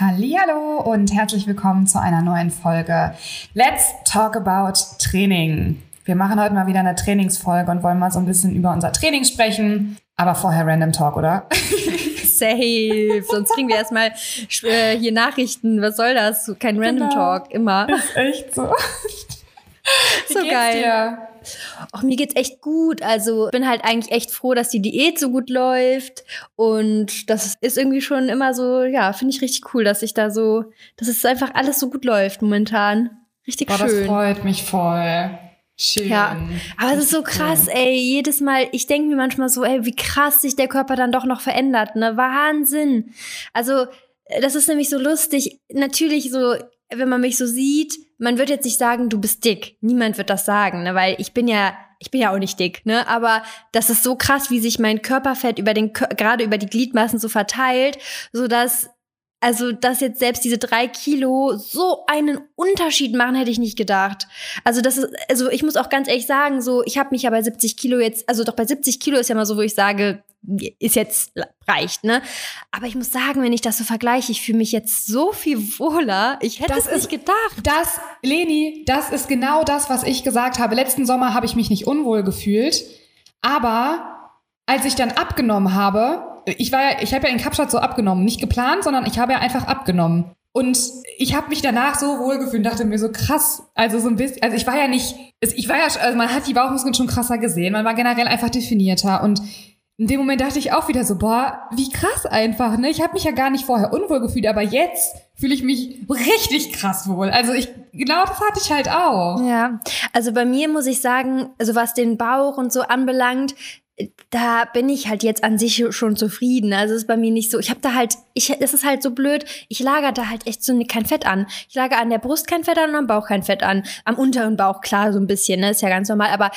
Hallo und herzlich willkommen zu einer neuen Folge Let's Talk About Training. Wir machen heute mal wieder eine Trainingsfolge und wollen mal so ein bisschen über unser Training sprechen. Aber vorher Random Talk, oder? Safe. Sonst kriegen wir erstmal äh, hier Nachrichten. Was soll das? Kein Random genau. Talk, immer. Ist echt so. so geil. Dir? Ach, mir geht's echt gut. Also bin halt eigentlich echt froh, dass die Diät so gut läuft. Und das ist irgendwie schon immer so, ja, finde ich richtig cool, dass ich da so, dass es einfach alles so gut läuft momentan. Richtig Boah, schön. Das freut mich voll. Schön. Ja, aber es ist so krass, ey. Jedes Mal, ich denke mir manchmal so, ey, wie krass sich der Körper dann doch noch verändert, ne? Wahnsinn. Also, das ist nämlich so lustig. Natürlich so, wenn man mich so sieht, man wird jetzt nicht sagen, du bist dick. Niemand wird das sagen, ne? weil ich bin ja, ich bin ja auch nicht dick, ne? Aber das ist so krass, wie sich mein Körperfett über den, gerade über die Gliedmaßen so verteilt, so dass also, dass jetzt selbst diese drei Kilo so einen Unterschied machen, hätte ich nicht gedacht. Also, das ist, also ich muss auch ganz ehrlich sagen, so, ich habe mich ja bei 70 Kilo jetzt, also doch bei 70 Kilo ist ja mal so, wo ich sage, ist jetzt reicht, ne? Aber ich muss sagen, wenn ich das so vergleiche, ich fühle mich jetzt so viel wohler. Ich hätte das es nicht gedacht. Das, Leni, das ist genau das, was ich gesagt habe. Letzten Sommer habe ich mich nicht unwohl gefühlt, aber als ich dann abgenommen habe, ich war ja, ich habe ja in Kapstadt so abgenommen, nicht geplant, sondern ich habe ja einfach abgenommen. Und ich habe mich danach so wohlgefühlt, dachte mir so krass, also so ein bisschen, also ich war ja nicht, ich war ja, also man hat die Bauchmuskeln schon krasser gesehen, man war generell einfach definierter und in dem Moment dachte ich auch wieder so, boah, wie krass einfach, ne? Ich habe mich ja gar nicht vorher unwohl gefühlt, aber jetzt fühle ich mich richtig krass wohl. Also ich genau das hatte ich halt auch. Ja, also bei mir muss ich sagen, also was den Bauch und so anbelangt, da bin ich halt jetzt an sich schon zufrieden. Also es ist bei mir nicht so. Ich habe da halt, ich, es ist halt so blöd. Ich lager da halt echt so kein Fett an. Ich lager an der Brust kein Fett an und am Bauch kein Fett an. Am unteren Bauch klar so ein bisschen, ne, ist ja ganz normal. Aber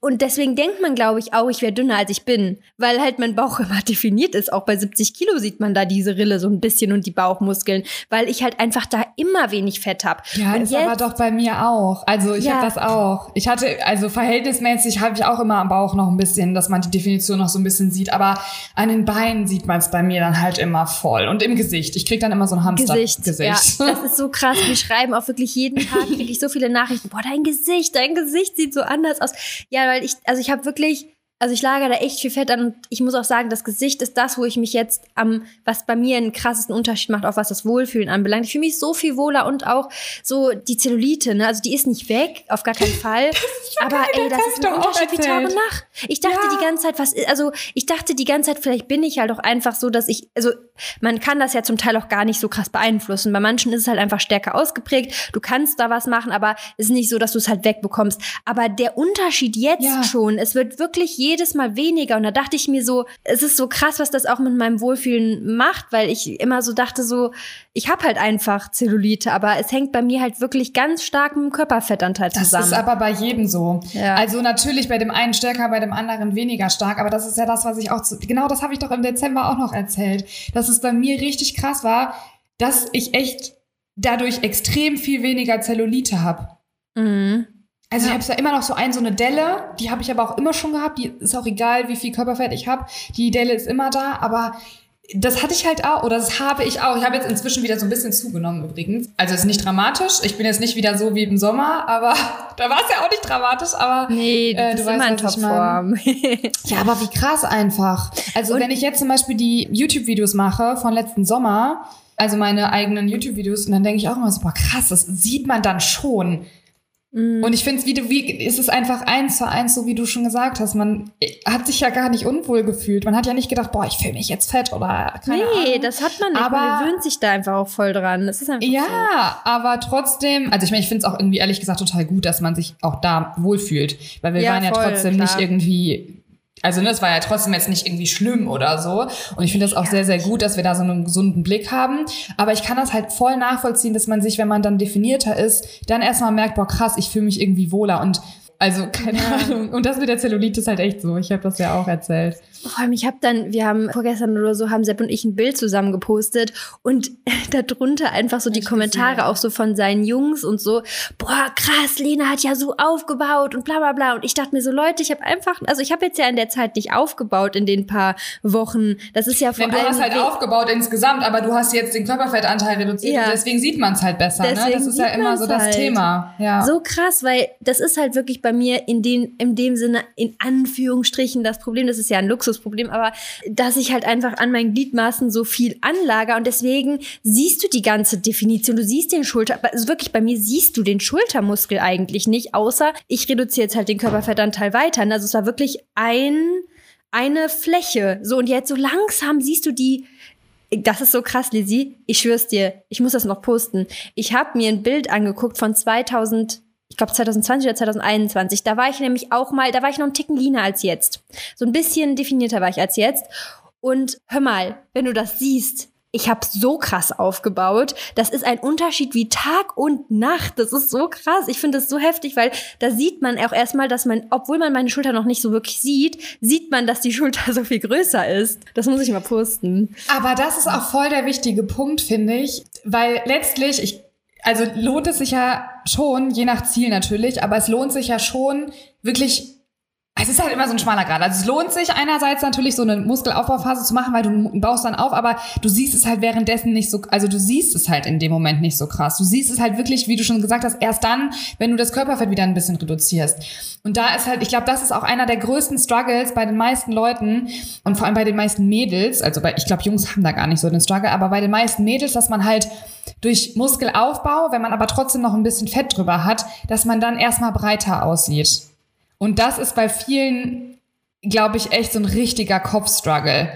und deswegen denkt man, glaube ich, auch, ich wäre dünner als ich bin, weil halt mein Bauch immer definiert ist. Auch bei 70 Kilo sieht man da diese Rille so ein bisschen und die Bauchmuskeln, weil ich halt einfach da immer wenig Fett habe. Ja, und ist jetzt, aber doch bei mir auch. Also ich ja. habe das auch. Ich hatte also verhältnismäßig habe ich auch immer am Bauch noch ein bisschen, dass man die Definition noch so ein bisschen sieht. Aber an den Beinen sieht man es bei mir dann halt immer voll. Und im Gesicht. Ich krieg dann immer so ein Hamster-Gesicht. Gesicht. Ja, das ist so krass. Wir schreiben auch wirklich jeden Tag kriege ich so viele Nachrichten. Boah, dein Gesicht, dein Gesicht sieht so anders aus. Ja, weil ich, also ich habe wirklich also ich lagere da echt viel Fett an und ich muss auch sagen, das Gesicht ist das, wo ich mich jetzt am, was bei mir einen krassesten Unterschied macht, auch was das Wohlfühlen anbelangt. Ich fühle mich so viel wohler und auch so die Zellulite, ne? Also die ist nicht weg, auf gar keinen Fall. aber ey, das ist ein Unterschied wie Tag und Nacht. Ich dachte ja. die ganze Zeit, was, also ich dachte die ganze Zeit, vielleicht bin ich halt auch einfach so, dass ich, also man kann das ja zum Teil auch gar nicht so krass beeinflussen. Bei manchen ist es halt einfach stärker ausgeprägt. Du kannst da was machen, aber es ist nicht so, dass du es halt wegbekommst. Aber der Unterschied jetzt ja. schon, es wird wirklich jedes Mal weniger. Und da dachte ich mir so, es ist so krass, was das auch mit meinem Wohlfühlen macht, weil ich immer so dachte so, ich habe halt einfach Zellulite, aber es hängt bei mir halt wirklich ganz stark mit dem Körperfettanteil zusammen. Das ist aber bei jedem so. Ja. Also natürlich bei dem einen stärker, bei dem anderen weniger stark, aber das ist ja das, was ich auch, zu, genau das habe ich doch im Dezember auch noch erzählt, dass es bei mir richtig krass war, dass ich echt dadurch extrem viel weniger Zellulite habe. Mhm. Also ja. ich habe ja immer noch so ein, so eine Delle, die habe ich aber auch immer schon gehabt. Die ist auch egal, wie viel Körperfett ich habe. Die Delle ist immer da, aber das hatte ich halt auch, oder das habe ich auch. Ich habe jetzt inzwischen wieder so ein bisschen zugenommen übrigens. Also es ist nicht dramatisch. Ich bin jetzt nicht wieder so wie im Sommer, aber da war es ja auch nicht dramatisch, aber nee, äh, du weißt, immer in Topform. ja, aber wie krass einfach. Also Und wenn ich jetzt zum Beispiel die YouTube-Videos mache von letzten Sommer, also meine eigenen YouTube-Videos, und dann denke ich auch immer so, boah krass, das sieht man dann schon. Und ich finde, wie du, wie, ist es einfach eins zu eins, so wie du schon gesagt hast. Man hat sich ja gar nicht unwohl gefühlt. Man hat ja nicht gedacht, boah, ich fühle mich jetzt fett oder keine Nee, Ahnung. das hat man nicht. Aber man gewöhnt sich da einfach auch voll dran. Das ist einfach Ja, so. aber trotzdem, also ich meine, ich finde es auch irgendwie ehrlich gesagt total gut, dass man sich auch da wohlfühlt. Weil wir ja, waren ja voll, trotzdem klar. nicht irgendwie also ne, es war ja trotzdem jetzt nicht irgendwie schlimm oder so. Und ich finde das auch sehr, sehr gut, dass wir da so einen gesunden Blick haben. Aber ich kann das halt voll nachvollziehen, dass man sich, wenn man dann definierter ist, dann erstmal merkt, boah krass, ich fühle mich irgendwie wohler. Und Also keine ja. Ahnung. Und das mit der Zellulite ist halt echt so. Ich habe das ja auch erzählt. Vor allem, ich habe dann, wir haben vorgestern oder so, haben Sepp und ich ein Bild zusammen gepostet und darunter einfach so die Kommentare gesehen. auch so von seinen Jungs und so, boah, krass, Lena hat ja so aufgebaut und bla bla bla. Und ich dachte mir so, Leute, ich habe einfach, also ich habe jetzt ja in der Zeit nicht aufgebaut in den paar Wochen. Das ist ja vor allem. Du hast halt aufgebaut insgesamt, aber du hast jetzt den Körperfettanteil reduziert ja. deswegen sieht man es halt besser. Ne? Das ist ja immer so das halt. Thema. Ja. So krass, weil das ist halt wirklich bei mir in, den, in dem Sinne, in Anführungsstrichen, das Problem, das ist ja ein Luxusproblem, aber dass ich halt einfach an meinen Gliedmaßen so viel anlager und deswegen siehst du die ganze Definition. Du siehst den Schulter, also wirklich bei mir siehst du den Schultermuskel eigentlich nicht, außer ich reduziere jetzt halt den Körperfettanteil weiter. Also es war wirklich ein, eine Fläche. So, und jetzt so langsam siehst du die, das ist so krass, Lizzie. Ich schwör's dir, ich muss das noch posten. Ich habe mir ein Bild angeguckt von 2000, ich glaube 2020 oder 2021. Da war ich nämlich auch mal, da war ich noch einen Ticken leaner als jetzt. So ein bisschen definierter war ich als jetzt. Und hör mal, wenn du das siehst, ich habe so krass aufgebaut. Das ist ein Unterschied wie Tag und Nacht. Das ist so krass. Ich finde das so heftig, weil da sieht man auch erstmal, dass man, obwohl man meine Schulter noch nicht so wirklich sieht, sieht man, dass die Schulter so viel größer ist. Das muss ich mal posten. Aber das ist auch voll der wichtige Punkt, finde ich, weil letztlich, ich, also lohnt es sich ja schon, je nach Ziel natürlich, aber es lohnt sich ja schon, wirklich es ist halt immer so ein schmaler Grad. Also es lohnt sich einerseits natürlich so eine Muskelaufbauphase zu machen, weil du baust dann auf, aber du siehst es halt währenddessen nicht so, also du siehst es halt in dem Moment nicht so krass. Du siehst es halt wirklich, wie du schon gesagt hast, erst dann, wenn du das Körperfett wieder ein bisschen reduzierst. Und da ist halt, ich glaube, das ist auch einer der größten Struggles bei den meisten Leuten und vor allem bei den meisten Mädels, also bei, ich glaube, Jungs haben da gar nicht so den Struggle, aber bei den meisten Mädels, dass man halt durch Muskelaufbau, wenn man aber trotzdem noch ein bisschen Fett drüber hat, dass man dann erstmal breiter aussieht. Und das ist bei vielen, glaube ich, echt so ein richtiger Kopfstruggle.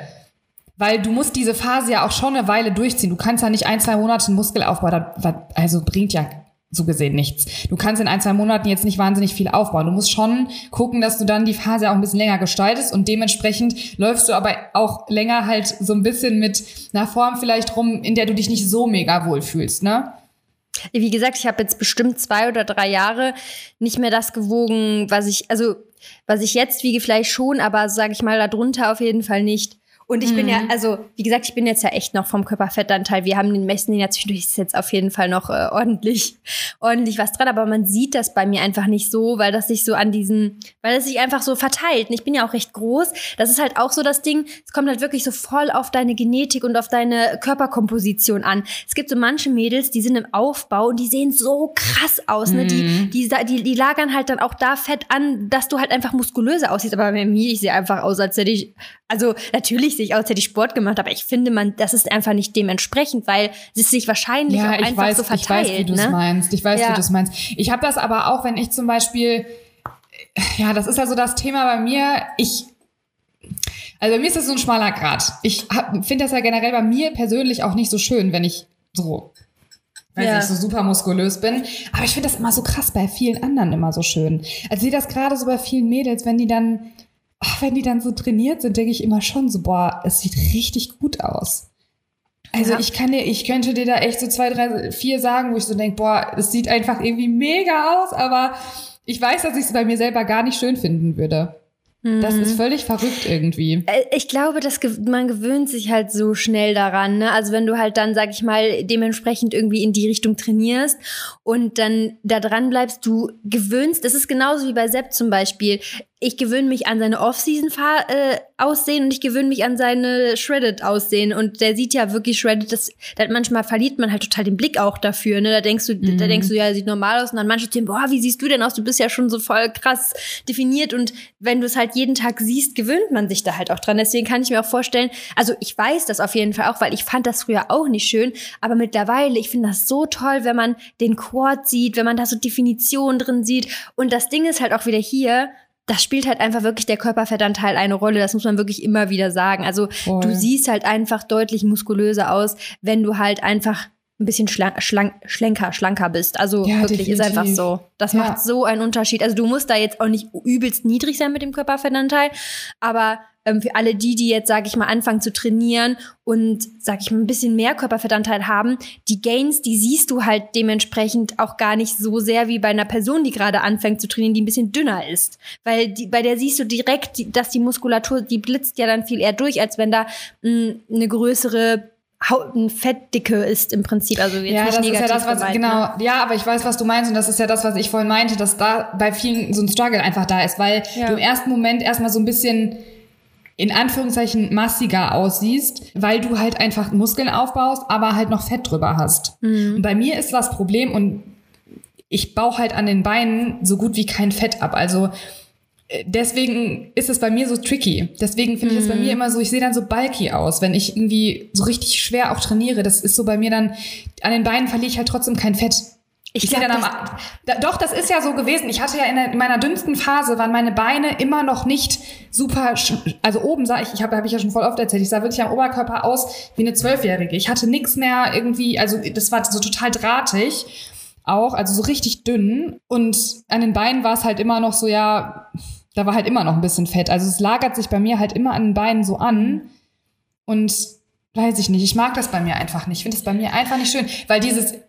Weil du musst diese Phase ja auch schon eine Weile durchziehen. Du kannst ja nicht ein, zwei Monate Muskelaufbau, also bringt ja so gesehen nichts. Du kannst in ein, zwei Monaten jetzt nicht wahnsinnig viel aufbauen. Du musst schon gucken, dass du dann die Phase auch ein bisschen länger gestaltest und dementsprechend läufst du aber auch länger halt so ein bisschen mit einer Form vielleicht rum, in der du dich nicht so mega wohl fühlst, ne? Wie gesagt, ich habe jetzt bestimmt zwei oder drei Jahre nicht mehr das gewogen, was ich, also was ich jetzt wiege, vielleicht schon, aber sage ich mal, darunter auf jeden Fall nicht. Und ich mhm. bin ja, mhm. also wie gesagt, ich bin jetzt ja echt noch vom Körperfettanteil. Wir haben den messen den ja zwischendurch ist jetzt auf jeden Fall noch äh, ordentlich, ordentlich was dran. Aber man sieht das bei mir einfach nicht so, weil das sich so an diesen, weil es sich einfach so verteilt. Und ich bin ja auch recht groß. Das ist halt auch so das Ding. Es kommt halt wirklich so voll auf deine Genetik und auf deine Körperkomposition an. Es gibt so manche Mädels, die sind im Aufbau und die sehen so krass aus. Ne? Die, mhm. die, die, die lagern halt dann auch da Fett an, dass du halt einfach muskulöser aussiehst. Aber bei mir, ich sehe einfach aus, als hätte ich, also natürlich natürlich sehe ich aus, hätte ich Sport gemacht, aber ich finde, man, das ist einfach nicht dementsprechend, weil es sich wahrscheinlich ja, auch einfach weiß, so verteilt. Ich weiß, wie du es ne? meinst. Ich weiß, ja. wie du es meinst. Ich habe das aber auch, wenn ich zum Beispiel, ja, das ist ja so das Thema bei mir. Ich also bei mir ist das so ein schmaler Grad. Ich finde das ja generell bei mir persönlich auch nicht so schön, wenn ich so, weiß ja. ich, so super muskulös bin. Aber ich finde das immer so krass bei vielen anderen immer so schön. Also ich sehe das gerade so bei vielen Mädels, wenn die dann ach, wenn die dann so trainiert sind, denke ich immer schon so, boah, es sieht richtig gut aus. Also ja. ich kann dir, ich könnte dir da echt so zwei, drei, vier sagen, wo ich so denke, boah, es sieht einfach irgendwie mega aus, aber ich weiß, dass ich es bei mir selber gar nicht schön finden würde. Das ist mhm. völlig verrückt irgendwie. Äh, ich glaube, dass man gewöhnt sich halt so schnell daran. Ne? Also wenn du halt dann, sag ich mal, dementsprechend irgendwie in die Richtung trainierst und dann da dran bleibst, du gewöhnst, das ist genauso wie bei Sepp zum Beispiel ich gewöhne mich an seine Off-Season-Aussehen äh, und ich gewöhne mich an seine Shredded-Aussehen. Und der sieht ja wirklich Shredded, das, das, manchmal verliert man halt total den Blick auch dafür. Ne? Da denkst du, mhm. da denkst du, ja, sieht normal aus. Und dann manche denken, boah, wie siehst du denn aus? Du bist ja schon so voll krass definiert. Und wenn du es halt jeden Tag siehst, gewöhnt man sich da halt auch dran. Deswegen kann ich mir auch vorstellen, also ich weiß das auf jeden Fall auch, weil ich fand das früher auch nicht schön. Aber mittlerweile, ich finde das so toll, wenn man den Quad sieht, wenn man da so Definitionen drin sieht. Und das Ding ist halt auch wieder hier, das spielt halt einfach wirklich der Körperfettanteil eine Rolle. Das muss man wirklich immer wieder sagen. Also Voll. du siehst halt einfach deutlich muskulöser aus, wenn du halt einfach ein bisschen schlank, schlank, schlenker, schlanker bist. Also ja, wirklich definitiv. ist einfach so. Das ja. macht so einen Unterschied. Also du musst da jetzt auch nicht übelst niedrig sein mit dem Körperfettanteil, aber ähm, für alle die, die jetzt, sage ich mal, anfangen zu trainieren und, sage ich mal, ein bisschen mehr Körperfettanteil haben, die Gains, die siehst du halt dementsprechend auch gar nicht so sehr wie bei einer Person, die gerade anfängt zu trainieren, die ein bisschen dünner ist. Weil die, bei der siehst du direkt, dass die Muskulatur, die blitzt ja dann viel eher durch, als wenn da mh, mm, eine größere Fettdicke ist im Prinzip. Also jetzt ja, nicht das ist ja das, was, gemeint, genau. Ne? Ja, aber ich weiß, was du meinst und das ist ja das, was ich vorhin meinte, dass da bei vielen so ein Struggle einfach da ist, weil Ja. du im ersten Moment erstmal so ein bisschen in Anführungszeichen massiger aussiehst, weil du halt einfach Muskeln aufbaust, aber halt noch Fett drüber hast. Mhm. Und bei mir ist das Problem und ich baue halt an den Beinen so gut wie kein Fett ab. Also äh, deswegen ist es bei mir so tricky. Deswegen finde ich es bei Mhm. mir immer so, ich sehe dann so bulky aus, wenn ich irgendwie so richtig schwer auch trainiere. Das ist so bei mir dann, an den Beinen verliere ich halt trotzdem kein Fett. Ich Ich sehe glaub, dann am, da, doch, das ist ja so gewesen. Ich hatte ja in, der, in meiner dünnsten Phase waren meine Beine immer noch nicht super, also oben sah ich, ich habe hab ich ja schon voll oft erzählt, ich sah wirklich am Oberkörper aus wie eine Zwölfjährige. Ich hatte nichts mehr irgendwie, also das war so total drahtig auch, also so richtig dünn. Und an den Beinen war es halt immer noch so, ja, da war halt immer noch ein bisschen Fett. Also es lagert sich bei mir halt immer an den Beinen so an. Und weiß ich nicht, ich mag das bei mir einfach nicht. Ich finde es bei mir einfach nicht schön, weil dieses, äh,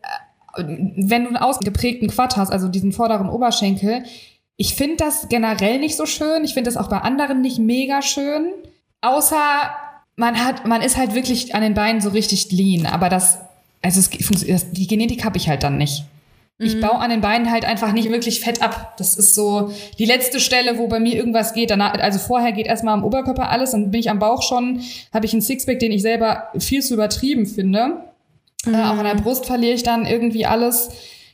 wenn du einen ausgeprägten Quad hast, also diesen vorderen Oberschenkel, ich finde das generell nicht so schön. Ich finde das auch bei anderen nicht mega schön. Außer man hat, man ist halt wirklich an den Beinen so richtig lean. Aber das, also es, das, die Genetik habe ich halt dann nicht. Ich baue an den Beinen halt einfach nicht wirklich Fett ab. Das ist so die letzte Stelle, wo bei mir irgendwas geht. Danach, also vorher geht erstmal am Oberkörper alles, dann bin ich am Bauch schon, habe ich einen Sixpack, den ich selber viel zu übertrieben finde. Äh, auch an der Brust verliere ich dann irgendwie alles.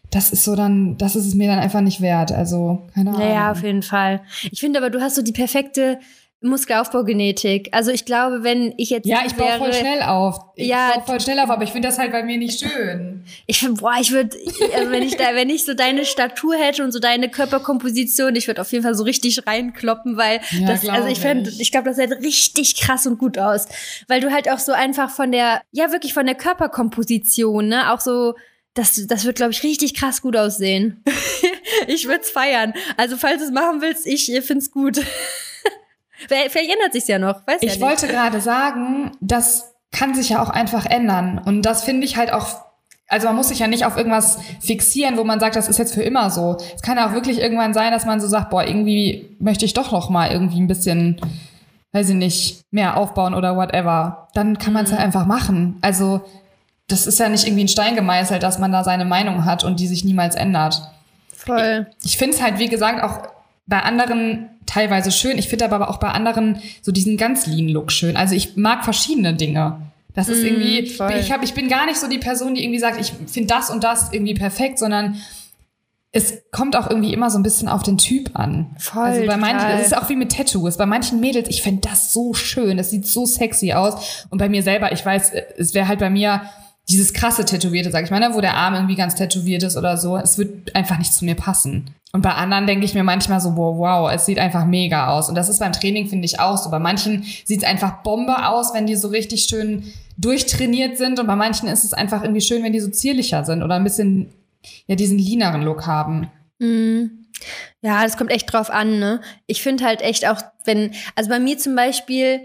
Das ist so dann, das ist es mir dann einfach nicht wert. Also, keine Ahnung. Naja, auf jeden Fall. Ich finde aber, du hast so die perfekte Muskelaufbaugenetik. Also ich glaube, wenn ich jetzt ja, ich baue wäre, voll schnell auf. Ich Ja, baue voll schnell auf, aber ich finde das halt bei mir nicht schön. Ich finde, boah, ich würde, also wenn ich da, wenn ich so deine Statur hätte und so deine Körperkomposition, ich würde auf jeden Fall so richtig reinkloppen, weil Ja, das, also ich finde, ich. ich glaube, das sieht richtig krass und gut aus, weil du halt auch so einfach von der, ja wirklich von der Körperkomposition, ne, auch so, das, das wird, glaube ich, richtig krass gut aussehen. ich würde es feiern. Also falls du es machen willst, ich finde es gut. Vielleicht ändert sich's ja noch, weiß ja Ich nicht. wollte gerade sagen, das kann sich ja auch einfach ändern. Und das finde ich halt auch, also man muss sich ja nicht auf irgendwas fixieren, wo man sagt, das ist jetzt für immer so. Es kann ja auch wirklich irgendwann sein, dass man so sagt, boah, irgendwie möchte ich doch noch mal irgendwie ein bisschen, weiß ich nicht, mehr aufbauen oder whatever. Dann kann man es Mhm. halt einfach machen. Also das ist ja nicht irgendwie ein Stein gemeißelt, dass man da seine Meinung hat und die sich niemals ändert. Voll. Ich finde es halt, wie gesagt, auch bei anderen teilweise schön. Ich finde aber auch bei anderen so diesen ganz lean Look schön. Also ich mag verschiedene Dinge. Das ist Mm, irgendwie, voll. ich, hab, ich bin gar nicht so die Person, die irgendwie sagt, ich finde das und das irgendwie perfekt, sondern es kommt auch irgendwie immer so ein bisschen auf den Typ an. Voll, Also bei manchen, das ist auch wie mit Tattoos. Bei manchen Mädels, ich finde das so schön, das sieht so sexy aus. Und bei mir selber, ich weiß, es wäre halt bei mir dieses krasse Tätowierte, sag ich mal, ne, wo der Arm irgendwie ganz tätowiert ist oder so. Es wird einfach nicht zu mir passen. Und bei anderen denke ich mir manchmal so, wow, wow, es sieht einfach mega aus. Und das ist beim Training, finde ich, auch so. Bei manchen sieht es einfach Bombe aus, wenn die so richtig schön durchtrainiert sind. Und bei manchen ist es einfach irgendwie schön, wenn die so zierlicher sind oder ein bisschen, ja, diesen leaneren Look haben. Mhm. Ja, das kommt echt drauf an, ne? Ich finde halt echt auch, wenn, also bei mir zum Beispiel,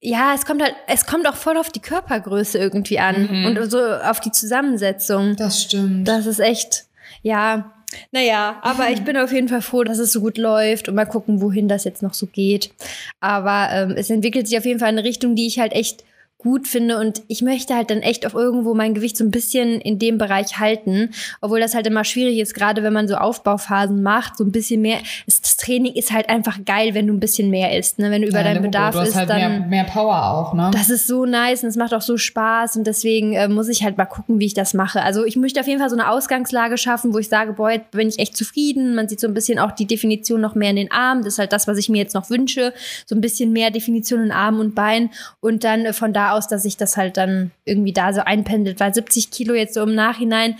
ja, es kommt halt, es kommt auch voll auf die Körpergröße irgendwie an Mhm. und so auf die Zusammensetzung. Das stimmt. Das ist echt, ja. Naja, aber ich bin auf jeden Fall froh, dass es so gut läuft und mal gucken, wohin das jetzt noch so geht. Aber ähm, es entwickelt sich auf jeden Fall in eine Richtung, die ich halt echt gut finde und ich möchte halt dann echt auf irgendwo mein Gewicht so ein bisschen in dem Bereich halten, obwohl das halt immer schwierig ist, gerade wenn man so Aufbauphasen macht, so ein bisschen mehr. Das Training ist halt einfach geil, wenn du ein bisschen mehr isst, ne? wenn du über Ja, deinen Bedarf du hast isst, halt dann mehr, mehr Power auch, ne? das ist so nice und es macht auch so Spaß und deswegen äh, muss ich halt mal gucken, wie ich das mache. Also ich möchte auf jeden Fall so eine Ausgangslage schaffen, wo ich sage, boah, jetzt bin ich echt zufrieden. Man sieht so ein bisschen auch die Definition noch mehr in den Armen. Das ist halt das, was ich mir jetzt noch wünsche. So ein bisschen mehr Definition in Armen und Beinen und dann äh, von da aus, dass sich das halt dann irgendwie da so einpendelt, weil 70 Kilo jetzt so im Nachhinein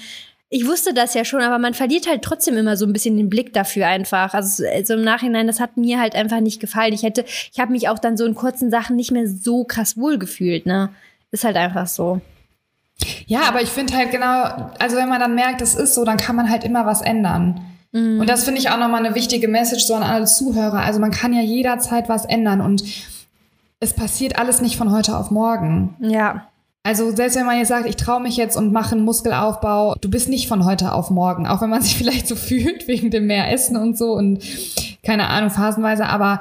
ich wusste das ja schon, aber man verliert halt trotzdem immer so ein bisschen den Blick dafür einfach. Also, also im Nachhinein, das hat mir halt einfach nicht gefallen. Ich hätte, ich habe mich auch dann so in kurzen Sachen nicht mehr so krass wohlgefühlt, ne? Ist halt einfach so. Ja, aber ich finde halt genau, also wenn man dann merkt, es ist so, dann kann man halt immer was ändern. Mhm. Und das finde ich auch nochmal eine wichtige Message so an alle Zuhörer. Also man kann ja jederzeit was ändern und es passiert alles nicht von heute auf morgen. Ja. Also selbst wenn man jetzt sagt, ich traue mich jetzt und mache einen Muskelaufbau, du bist nicht von heute auf morgen, auch wenn man sich vielleicht so fühlt wegen dem mehr Essen und so und keine Ahnung, phasenweise, aber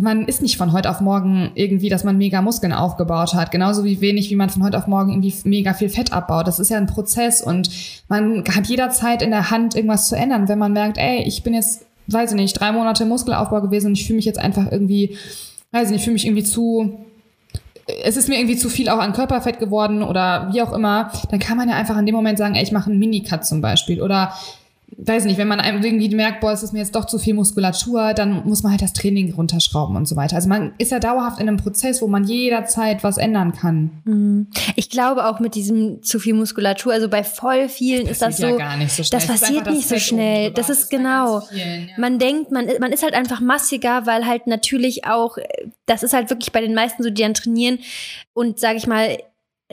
man ist nicht von heute auf morgen irgendwie, dass man mega Muskeln aufgebaut hat. Genauso wie wenig, wie man von heute auf morgen irgendwie mega viel Fett abbaut. Das ist ja ein Prozess und man hat jederzeit in der Hand, irgendwas zu ändern. Wenn man merkt, ey, ich bin jetzt, weiß ich nicht, drei Monate Muskelaufbau gewesen und ich fühle mich jetzt einfach irgendwie, weiß ich nicht, fühle mich irgendwie zu, es ist mir irgendwie zu viel auch an Körperfett geworden oder wie auch immer, dann kann man ja einfach in dem Moment sagen, ey, ich mache einen Minicut zum Beispiel oder weiß nicht, wenn man irgendwie merkt, boah, es ist mir jetzt doch zu viel Muskulatur, dann muss man halt das Training runterschrauben und so weiter. Also man ist ja dauerhaft in einem Prozess, wo man jederzeit was ändern kann. Mhm. Ich glaube auch mit diesem zu viel Muskulatur, also bei voll vielen das ist das so, ja gar nicht so schnell. das passiert das nicht so schnell. Das ist genau. Vielen, ja. Man denkt, man, man ist halt einfach massiger, weil halt natürlich auch, das ist halt wirklich bei den meisten so, die dann trainieren und sage ich mal,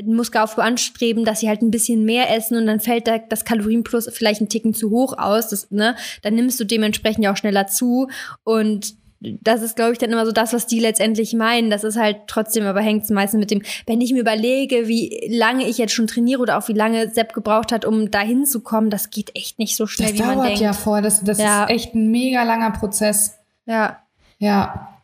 Muskelaufbau anstreben, dass sie halt ein bisschen mehr essen und dann fällt da das Kalorienplus vielleicht ein Ticken zu hoch aus. Das, ne, dann nimmst du dementsprechend ja auch schneller zu. Und das ist, glaube ich, dann immer so das, was die letztendlich meinen. Das ist halt trotzdem, aber hängt es meistens mit dem, wenn ich mir überlege, wie lange ich jetzt schon trainiere oder auch wie lange Sepp gebraucht hat, um da hinzukommen, das geht echt nicht so schnell, das wie man denkt. Das dauert ja vor, das, das ja. ist echt ein mega langer Prozess. Ja. Ja.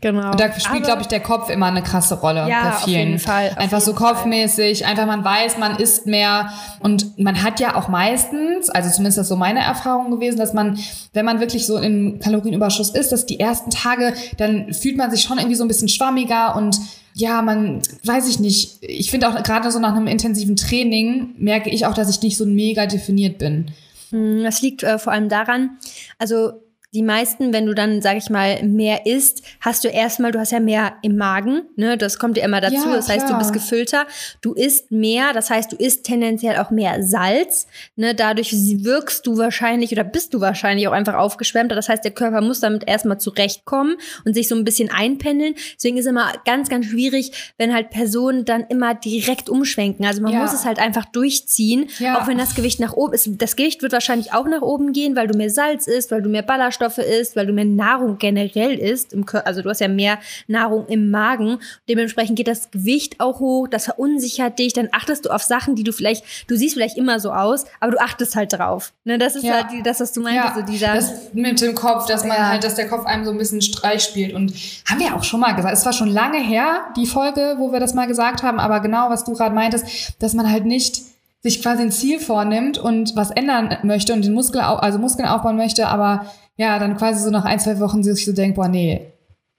Genau. Und da spielt, glaube ich, der Kopf immer eine krasse Rolle ja, bei vielen. Auf jeden Fall. einfach so kopfmäßig, einfach man weiß, man isst mehr. Und man hat ja auch meistens, also zumindest das ist so meine Erfahrung gewesen, dass man, wenn man wirklich so im Kalorienüberschuss ist, dass die ersten Tage, dann fühlt man sich schon irgendwie so ein bisschen schwammiger und ja, man, weiß ich nicht. Ich finde auch gerade so nach einem intensiven Training merke ich auch, dass ich nicht so mega definiert bin. Hm, das liegt äh, vor allem daran, also die meisten, wenn du dann, sag ich mal, mehr isst, hast du erstmal, du hast ja mehr im Magen, ne? Das kommt ja immer dazu. Ja, das heißt, du bist gefüllter. Du isst mehr, das heißt, du isst tendenziell auch mehr Salz. Ne? Dadurch wirkst du wahrscheinlich oder bist du wahrscheinlich auch einfach aufgeschwemmter. Das heißt, der Körper muss damit erstmal zurechtkommen und sich so ein bisschen einpendeln. Deswegen ist es immer ganz, ganz schwierig, wenn halt Personen dann immer direkt umschwenken. Also man ja. muss es halt einfach durchziehen, ja. auch wenn das Gewicht nach oben ist. Das Gewicht wird wahrscheinlich auch nach oben gehen, weil du mehr Salz isst, weil du mehr Ballaststoffe Nährstoffe isst, weil du mehr Nahrung generell isst, also du hast ja mehr Nahrung im Magen. Dementsprechend geht das Gewicht auch hoch, das verunsichert dich, dann achtest du auf Sachen, die du vielleicht, du siehst vielleicht immer so aus, aber du achtest halt drauf. Ne, das ist ja. halt die, das, was du meintest, ja. so dieser. Das mit dem Kopf, dass man ja. halt, dass der Kopf einem so ein bisschen Streich spielt. Und haben wir auch schon mal gesagt, es war schon lange her, die Folge, wo wir das mal gesagt haben, aber genau, was du gerade meintest, dass man halt nicht sich quasi ein Ziel vornimmt und was ändern möchte und den Muskel, also Muskeln aufbauen möchte, aber ja, dann quasi so nach ein, zwei Wochen sich so denkt, boah, nee.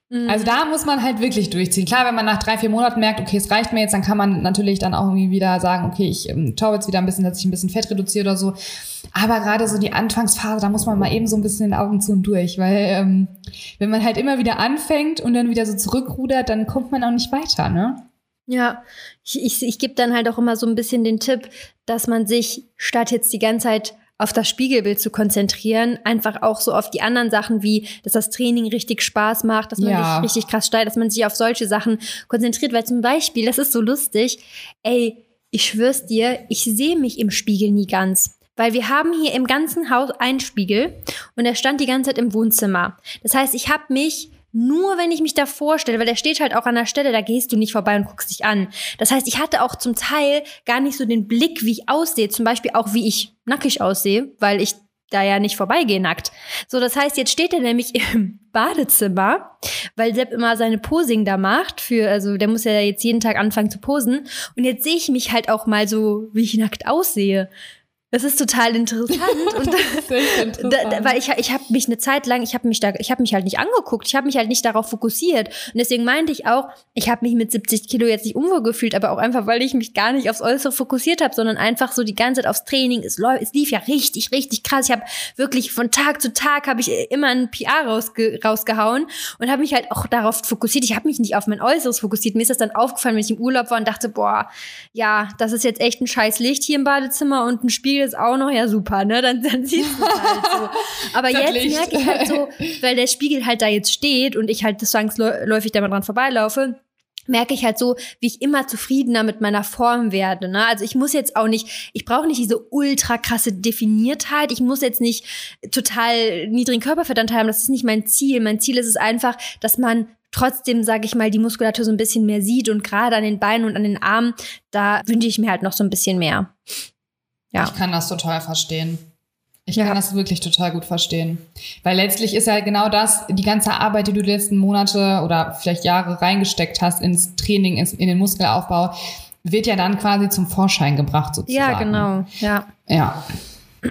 Mhm. Also da muss man halt wirklich durchziehen. Klar, wenn man nach drei, vier Monaten merkt, okay, es reicht mir jetzt, dann kann man natürlich dann auch irgendwie wieder sagen, okay, ich ähm, schaue jetzt wieder ein bisschen, dass ich ein bisschen Fett reduziere oder so. Aber gerade so die Anfangsphase, da muss man mal eben so ein bisschen in den Augen zu und durch, weil ähm, wenn man halt immer wieder anfängt und dann wieder so zurückrudert, dann kommt man auch nicht weiter, ne? Ja, ich, ich, ich gebe dann halt auch immer so ein bisschen den Tipp, dass man sich statt jetzt die ganze Zeit auf das Spiegelbild zu konzentrieren, einfach auch so auf die anderen Sachen, wie dass das Training richtig Spaß macht, dass man ja. sich richtig krass steigt, dass man sich auf solche Sachen konzentriert, weil zum Beispiel, das ist so lustig, ey, ich schwör's dir, ich sehe mich im Spiegel nie ganz. Weil wir haben hier im ganzen Haus einen Spiegel und der stand die ganze Zeit im Wohnzimmer. Das heißt, ich habe mich nur wenn ich mich da vorstelle, weil der steht halt auch an der Stelle, da gehst du nicht vorbei und guckst dich an. Das heißt, ich hatte auch zum Teil gar nicht so den Blick, wie ich aussehe, zum Beispiel auch wie ich nackig aussehe, weil ich da ja nicht vorbeigehe nackt. So, das heißt, jetzt steht er nämlich im Badezimmer, weil Sepp immer seine Posing da macht für, also der muss ja jetzt jeden Tag anfangen zu posen. Und jetzt sehe ich mich halt auch mal so, wie ich nackt aussehe. Das ist total interessant. interessant. Da, da, weil ich, ich habe mich eine Zeit lang, ich habe mich da, ich habe mich halt nicht angeguckt, ich habe mich halt nicht darauf fokussiert. Und deswegen meinte ich auch, ich habe mich mit 70 Kilo jetzt nicht unwohl gefühlt, aber auch einfach, weil ich mich gar nicht aufs Äußere fokussiert habe, sondern einfach so die ganze Zeit aufs Training. Es, es lief ja richtig, richtig krass. Ich habe wirklich von Tag zu Tag habe ich immer ein PR rausge rausgehauen und habe mich halt auch darauf fokussiert. Ich habe mich nicht auf mein Äußeres fokussiert. Mir ist das dann aufgefallen, wenn ich im Urlaub war und dachte, boah, ja, das ist jetzt echt ein scheiß Licht hier im Badezimmer und ein Spiegel ist auch noch, ja super, ne? Dann, dann siehst du es halt so. Aber jetzt merke ich halt so, weil der Spiegel halt da jetzt steht und ich halt zwangsläufig da mal dran vorbeilaufe, merke ich halt so, wie ich immer zufriedener mit meiner Form werde. Ne? Also ich muss jetzt auch nicht, ich brauche nicht diese ultra krasse Definiertheit. Ich muss jetzt nicht total niedrigen Körperfettanteil haben. Das ist nicht mein Ziel. Mein Ziel ist es einfach, dass man trotzdem, sage ich mal, die Muskulatur so ein bisschen mehr sieht und gerade an den Beinen und an den Armen, da wünsche ich mir halt noch so ein bisschen mehr. Ja. Ich kann das total verstehen. Ich ja. kann das wirklich total gut verstehen. Weil letztlich ist ja genau das, die ganze Arbeit, die du die letzten Monate oder vielleicht Jahre reingesteckt hast ins Training, ins, in den Muskelaufbau, wird ja dann quasi zum Vorschein gebracht sozusagen. Ja, genau. Ja. Ja.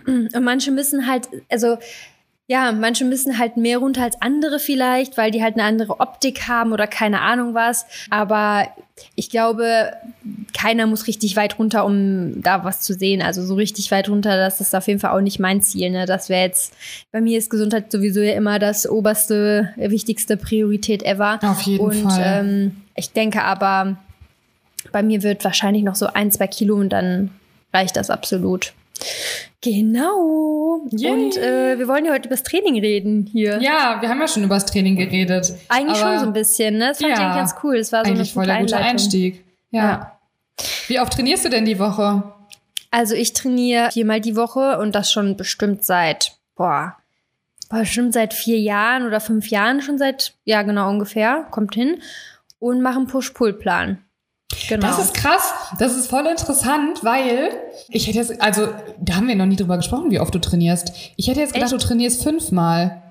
Und manche müssen halt, also ja, manche müssen halt mehr runter als andere vielleicht, weil die halt eine andere Optik haben oder keine Ahnung was. Aber ich glaube, keiner muss richtig weit runter, um da was zu sehen. Also so richtig weit runter, das ist auf jeden Fall auch nicht mein Ziel. Ne? Das wäre jetzt, bei mir ist Gesundheit sowieso ja immer das oberste, wichtigste Priorität ever. Auf jeden und, Fall. Ähm, ich denke aber, bei mir wird wahrscheinlich noch so ein, zwei Kilo und dann reicht das absolut. Genau. Yay. Und äh, wir wollen ja heute über das Training reden hier. Ja, wir haben ja schon über das Training geredet. Eigentlich schon so ein bisschen, ne? Das fand ja, ich eigentlich ganz cool. Das war so eigentlich voll der gute Einstieg. Ja. ja. Wie oft trainierst du denn die Woche? Also ich trainiere viermal die Woche und das schon bestimmt seit, boah, bestimmt seit vier Jahren oder fünf Jahren schon seit, ja genau ungefähr, kommt hin. Und mache einen Push-Pull-Plan. Genau. Das ist krass. Das ist voll interessant, weil ich hätte jetzt, also da haben wir noch nie drüber gesprochen, wie oft du trainierst. Ich hätte jetzt gedacht, Echt? du trainierst fünfmal.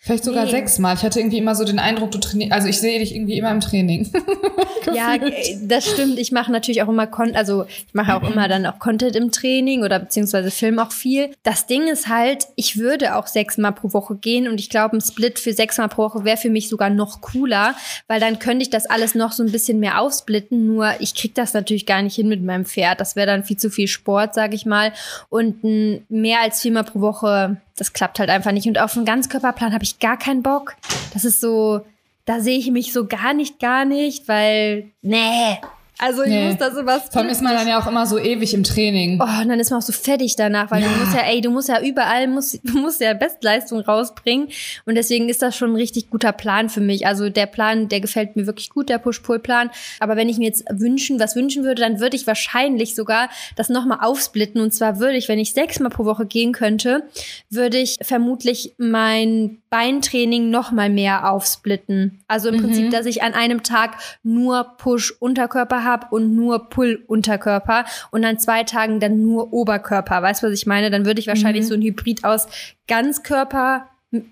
Vielleicht sogar nee. sechsmal. Ich hatte irgendwie immer so den Eindruck, du trainierst, also ich sehe dich irgendwie immer im Training. ja, äh, das stimmt. Ich mache natürlich auch immer Content, also ich mache auch immer dann auch Content im Training oder beziehungsweise film auch viel. Das Ding ist halt, ich würde auch sechsmal pro Woche gehen und ich glaube, ein Split für sechsmal pro Woche wäre für mich sogar noch cooler, weil dann könnte ich das alles noch so ein bisschen mehr aufsplitten. Nur ich krieg das natürlich gar nicht hin mit meinem Pferd. Das wäre dann viel zu viel Sport, sage ich mal. Und mehr als viermal pro Woche das klappt halt einfach nicht. Und auf einen Ganzkörperplan habe ich gar keinen Bock. Das ist so, da sehe ich mich so gar nicht, gar nicht, weil, nee, also ich nee. muss das sowas. Vor allem ist man dann ja auch immer so ewig im Training. Oh, und dann ist man auch so fertig danach, weil ja. du musst ja, ey, du musst ja überall, musst, du musst ja Bestleistung rausbringen. Und deswegen ist das schon ein richtig guter Plan für mich. Also der Plan, der gefällt mir wirklich gut, der Push-Pull-Plan. Aber wenn ich mir jetzt wünschen, was wünschen würde, dann würde ich wahrscheinlich sogar das nochmal aufsplitten. Und zwar würde ich, wenn ich sechsmal pro Woche gehen könnte, würde ich vermutlich mein Beintraining nochmal mehr aufsplitten. Also im mhm. Prinzip, dass ich an einem Tag nur Push-Unterkörper habe und nur Pull-Unterkörper und an zwei Tagen dann nur Oberkörper. Weißt du, was ich meine? Dann würde ich wahrscheinlich mhm. so ein Hybrid aus Ganzkörper,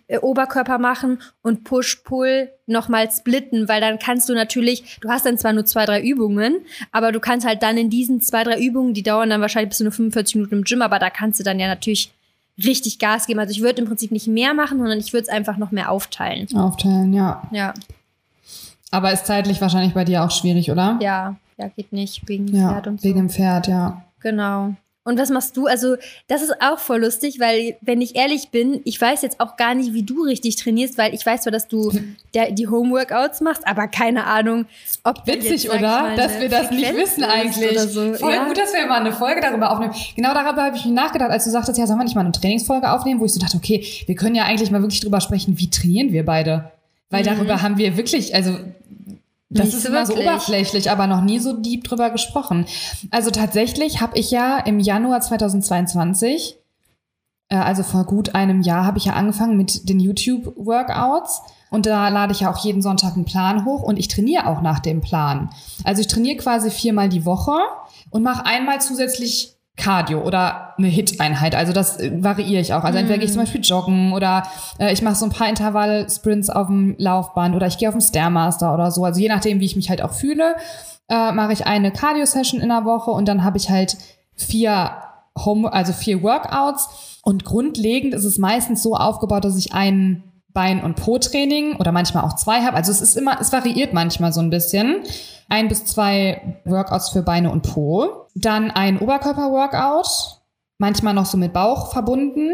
äh, Oberkörper machen und Push-Pull nochmal splitten, weil dann kannst du natürlich, du hast dann zwar nur zwei, drei Übungen, aber du kannst halt dann in diesen zwei, drei Übungen, die dauern dann wahrscheinlich bis zu nur 45 Minuten im Gym, aber da kannst du dann ja natürlich richtig Gas geben. Also ich würde im Prinzip nicht mehr machen, sondern ich würde es einfach noch mehr aufteilen. Aufteilen, ja. Ja. Aber ist zeitlich wahrscheinlich bei dir auch schwierig, oder? Ja, ja, geht nicht, wegen ja, Pferd und so. Wegen dem Pferd, ja. Genau. Und was machst du? Also, das ist auch voll lustig, weil, wenn ich ehrlich bin, ich weiß jetzt auch gar nicht, wie du richtig trainierst, weil ich weiß zwar, dass du der, die Homeworkouts machst, aber keine Ahnung, ob Witzig, jetzt, oder? Dass wir das nicht wissen eigentlich. So. Voll ja. gut, dass wir mal eine Folge darüber aufnehmen. Genau darüber habe ich mir nachgedacht, als du sagtest, ja, sollen wir nicht mal eine Trainingsfolge aufnehmen, wo ich so dachte, okay, wir können ja eigentlich mal wirklich drüber sprechen, wie trainieren wir beide. Weil mhm. darüber haben wir wirklich, also das ist immer wirklich. so oberflächlich, aber noch nie so deep drüber gesprochen. Also tatsächlich habe ich ja im Januar 2022, äh, also vor gut einem Jahr, habe ich ja angefangen mit den YouTube-Workouts. Und da lade ich ja auch jeden Sonntag einen Plan hoch und ich trainiere auch nach dem Plan. Also ich trainiere quasi viermal die Woche und mache einmal zusätzlich Cardio oder eine Hit-Einheit. Also das äh, variiere ich auch. Also entweder gehe ich zum Beispiel joggen oder äh, ich mache so ein paar Intervall-Sprints auf dem Laufband oder ich gehe auf dem Stairmaster oder so. Also je nachdem, wie ich mich halt auch fühle, äh, mache ich eine Cardio-Session in der Woche und dann habe ich halt vier Home, also vier Workouts. Und grundlegend ist es meistens so aufgebaut, dass ich einen Bein- und Po-Training oder manchmal auch zwei habe. Also es ist immer, es variiert manchmal so ein bisschen. Ein bis zwei Workouts für Beine und Po. Dann ein Oberkörper-Workout, manchmal noch so mit Bauch verbunden.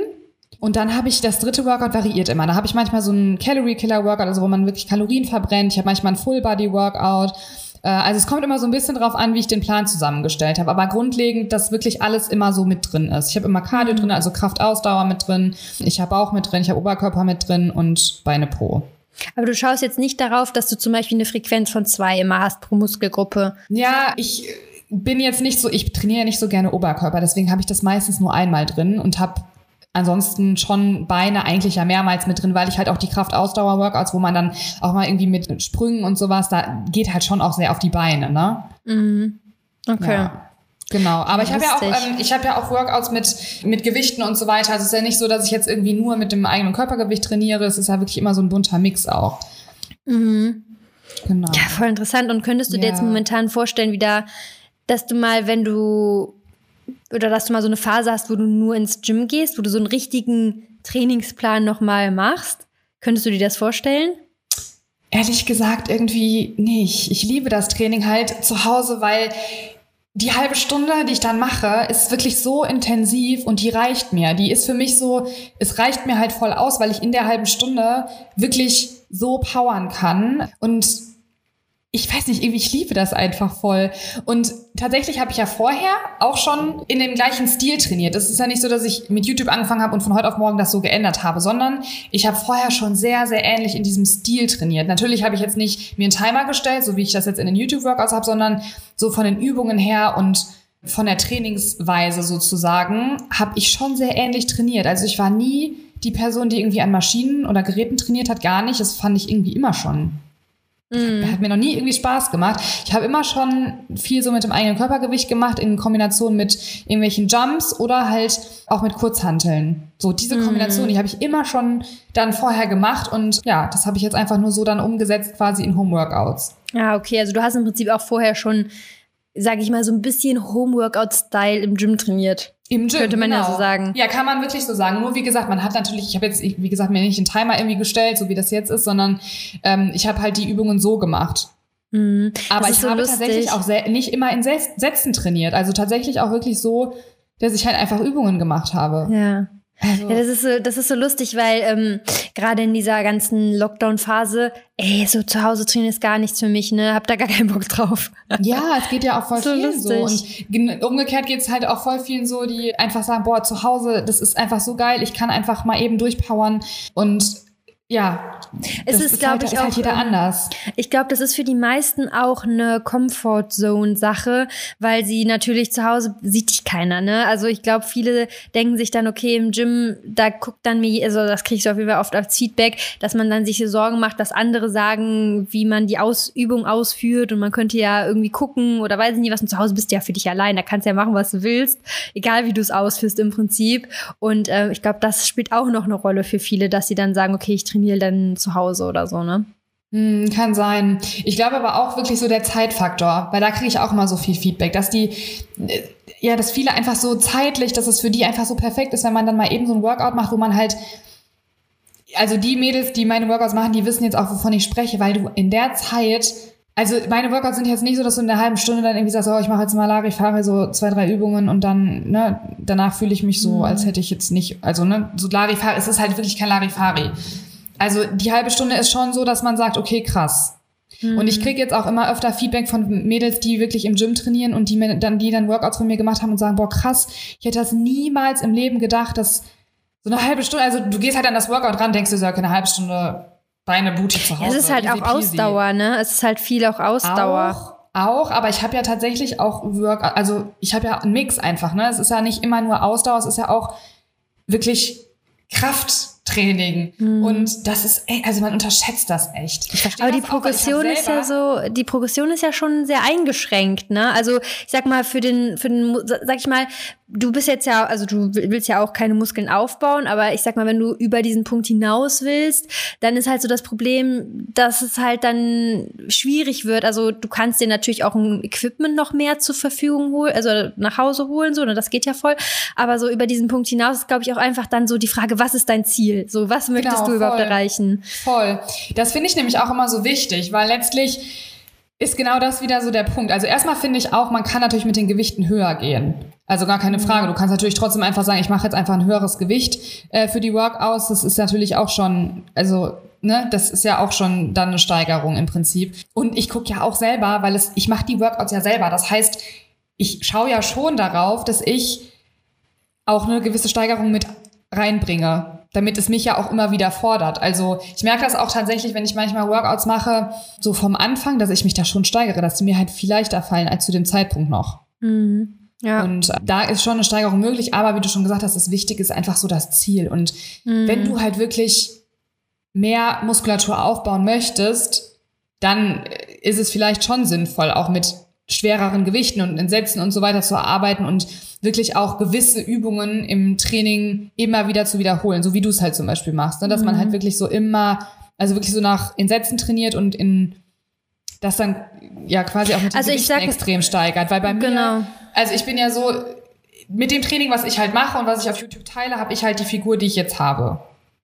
Und dann habe ich das dritte Workout variiert immer. Da habe ich manchmal so ein Calorie Killer Workout, also wo man wirklich Kalorien verbrennt. Ich habe manchmal ein Full Body Workout. Äh, also es kommt immer so ein bisschen drauf an, wie ich den Plan zusammengestellt habe. Aber grundlegend, dass wirklich alles immer so mit drin ist. Ich habe immer Cardio drin, also Kraftausdauer mit drin. Ich habe Bauch mit drin, ich habe Oberkörper mit drin und Beine pro. Aber du schaust jetzt nicht darauf, dass du zum Beispiel eine Frequenz von zwei immer hast pro Muskelgruppe. Ja, ich bin jetzt nicht so, ich trainiere nicht so gerne Oberkörper, deswegen habe ich das meistens nur einmal drin und habe ansonsten schon Beine eigentlich ja mehrmals mit drin, weil ich halt auch die Kraft-Ausdauer-Workouts, wo man dann auch mal irgendwie mit Sprüngen und sowas, da geht halt schon auch sehr auf die Beine, ne? Mhm. Okay. Ja. Genau, aber ich habe ja auch ähm, ich habe ja auch Workouts mit mit Gewichten und so weiter. Also es ist ja nicht so, dass ich jetzt irgendwie nur mit dem eigenen Körpergewicht trainiere. Es ist ja wirklich immer so ein bunter Mix auch. Mhm. Genau. Ja, voll interessant. Und könntest du dir Ja. jetzt momentan vorstellen, wieder, dass du mal, wenn du oder dass du mal so eine Phase hast, wo du nur ins Gym gehst, wo du so einen richtigen Trainingsplan nochmal machst? Könntest du dir das vorstellen? Ehrlich gesagt irgendwie nicht. Ich liebe das Training halt zu Hause, weil die halbe Stunde, die ich dann mache, ist wirklich so intensiv und die reicht mir. Die ist für mich so, es reicht mir halt voll aus, weil ich in der halben Stunde wirklich so powern kann und ich weiß nicht, irgendwie, ich liebe das einfach voll. Und tatsächlich habe ich ja vorher auch schon in dem gleichen Stil trainiert. Es ist ja nicht so, dass ich mit YouTube angefangen habe und von heute auf morgen das so geändert habe, sondern ich habe vorher schon sehr, sehr ähnlich in diesem Stil trainiert. Natürlich habe ich jetzt nicht mir einen Timer gestellt, so wie ich das jetzt in den YouTube-Workouts habe, sondern so von den Übungen her und von der Trainingsweise sozusagen habe ich schon sehr ähnlich trainiert. Also ich war nie die Person, die irgendwie an Maschinen oder Geräten trainiert hat, gar nicht. Das fand ich irgendwie immer schon hat mir noch nie irgendwie Spaß gemacht. Ich habe immer schon viel so mit dem eigenen Körpergewicht gemacht, in Kombination mit irgendwelchen Jumps oder halt auch mit Kurzhanteln. So diese Kombination, die habe ich immer schon dann vorher gemacht und ja, das habe ich jetzt einfach nur so dann umgesetzt quasi in Homeworkouts. Ja, okay. Also du hast im Prinzip auch vorher schon, sage ich mal, so ein bisschen Homeworkout-Style im Gym trainiert. Im Gym, genau. Könnte man ja so sagen. Ja, kann man wirklich so sagen. Nur wie gesagt, man hat natürlich, ich habe jetzt, wie gesagt, mir nicht einen Timer irgendwie gestellt, so wie das jetzt ist, sondern ähm, ich habe halt die Übungen so gemacht. Mhm. Aber ich so habe lustig. tatsächlich auch nicht immer in Sätzen trainiert. Also tatsächlich auch wirklich so, dass ich halt einfach Übungen gemacht habe. Ja. Also, Ja, das ist so, das ist so lustig, weil ähm, gerade in dieser ganzen Lockdown-Phase, ey, so zu Hause trainieren ist gar nichts für mich, ne? Hab da gar keinen Bock drauf. ja, es geht ja auch voll So vielen so. lustig. Und gen- umgekehrt geht's halt auch voll vielen so, die einfach sagen, boah, zu Hause, das ist einfach so geil, ich kann einfach mal eben durchpowern. Und ja, Es das ist, glaub halt, ich, ist halt auch, jeder ähm, anders. Ich glaube, das ist für die meisten auch eine Comfort-Zone-Sache, weil sie natürlich zu Hause sieht dich keiner, ne? Also ich glaube, viele denken sich dann, okay, im Gym, da guckt dann mir, also das kriege ich so auf jeden Fall oft als Feedback, dass man dann sich so Sorgen macht, dass andere sagen, wie man die Ausübung ausführt und man könnte ja irgendwie gucken oder weiß ich nicht was. Und zu Hause bist du ja für dich allein, da kannst du ja machen, was du willst, egal wie du es ausführst im Prinzip. Und äh, ich glaube, das spielt auch noch eine Rolle für viele, dass sie dann sagen, okay, ich trainiere dann zu Hause oder so, ne? Hm, kann sein. Ich glaube aber auch wirklich so der Zeitfaktor, weil da kriege ich auch immer so viel Feedback, dass die, äh, ja, dass viele einfach so zeitlich, dass es für die einfach so perfekt ist, wenn man dann mal eben so ein Workout macht, wo man halt, also die Mädels, die meine Workouts machen, die wissen jetzt auch, wovon ich spreche, weil du in der Zeit, also meine Workouts sind jetzt nicht so, dass du in einer halben Stunde dann irgendwie sagst, oh, ich mache jetzt mal Larifari, so zwei, drei Übungen und dann, ne, danach fühle ich mich so, als hätte ich jetzt nicht, also, ne, so Larifari, es ist halt wirklich kein Larifari. Also die halbe Stunde ist schon so, dass man sagt, okay, krass. Und ich kriege jetzt auch immer öfter Feedback von Mädels, die wirklich im Gym trainieren und die mir dann, die dann Workouts von mir gemacht haben und sagen, boah, krass, ich hätte das niemals im Leben gedacht, dass so eine halbe Stunde, also du gehst halt an das Workout ran, denkst du, so, okay, eine halbe Stunde Beine, Booty zu Hause. Ja, es ist halt easy auch. Ausdauer, ne? Es ist halt viel auch Ausdauer. Auch, auch, aber ich habe ja tatsächlich auch Work, also ich habe ja einen Mix einfach, ne? Es ist ja nicht immer nur Ausdauer, es ist ja auch wirklich Krafttraining. Mhm. Und das ist, ey, also man unterschätzt das echt. Aber die das Progression ist ja so, die Progression ist ja schon sehr eingeschränkt, ne? Also ich sag mal, für den, für den, sag ich mal, du bist jetzt ja, also du willst ja auch keine Muskeln aufbauen, aber ich sag mal, wenn du über diesen Punkt hinaus willst, dann ist halt so das Problem, dass es halt dann schwierig wird. Also du kannst dir natürlich auch ein Equipment noch mehr zur Verfügung holen, also nach Hause holen, so, ne? Das geht ja voll. Aber so über diesen Punkt hinaus ist, glaube ich, auch einfach dann so die Frage, was ist dein Ziel? So, was möchtest Genau, du überhaupt voll. erreichen? Voll. Das finde ich nämlich auch immer so wichtig, weil letztlich ist genau das wieder so der Punkt. Also erstmal finde ich auch, man kann natürlich mit den Gewichten höher gehen. Also gar keine Frage. Du kannst natürlich trotzdem einfach sagen, ich mache jetzt einfach ein höheres Gewicht äh, für die Workouts. Das ist natürlich auch schon, also ne, das ist ja auch schon dann eine Steigerung im Prinzip. Und ich gucke ja auch selber, weil es, ich mache die Workouts ja selber. Das heißt, ich schaue ja schon darauf, dass ich auch eine gewisse Steigerung mit reinbringe. Damit es mich ja auch immer wieder fordert. Also ich merke das auch tatsächlich, wenn ich manchmal Workouts mache, so vom Anfang, dass ich mich da schon steigere, dass die mir halt viel leichter fallen als zu dem Zeitpunkt noch. Mhm. Ja. Und da ist schon eine Steigerung möglich, aber wie du schon gesagt hast, das Wichtige ist einfach so das Ziel. Und mhm. wenn du halt wirklich mehr Muskulatur aufbauen möchtest, dann ist es vielleicht schon sinnvoll, auch mit schwereren Gewichten und in Sätzen und so weiter zu arbeiten und wirklich auch gewisse Übungen im Training immer wieder zu wiederholen, so wie du es halt zum Beispiel machst, ne? dass mhm. man halt wirklich so immer, also wirklich so nach in Sätzen trainiert und in das dann ja quasi auch mit also Gewichten sag, extrem steigert, weil bei mir, genau. also ich bin ja so mit dem Training, was ich halt mache und was ich auf YouTube teile, habe ich halt die Figur, die ich jetzt habe.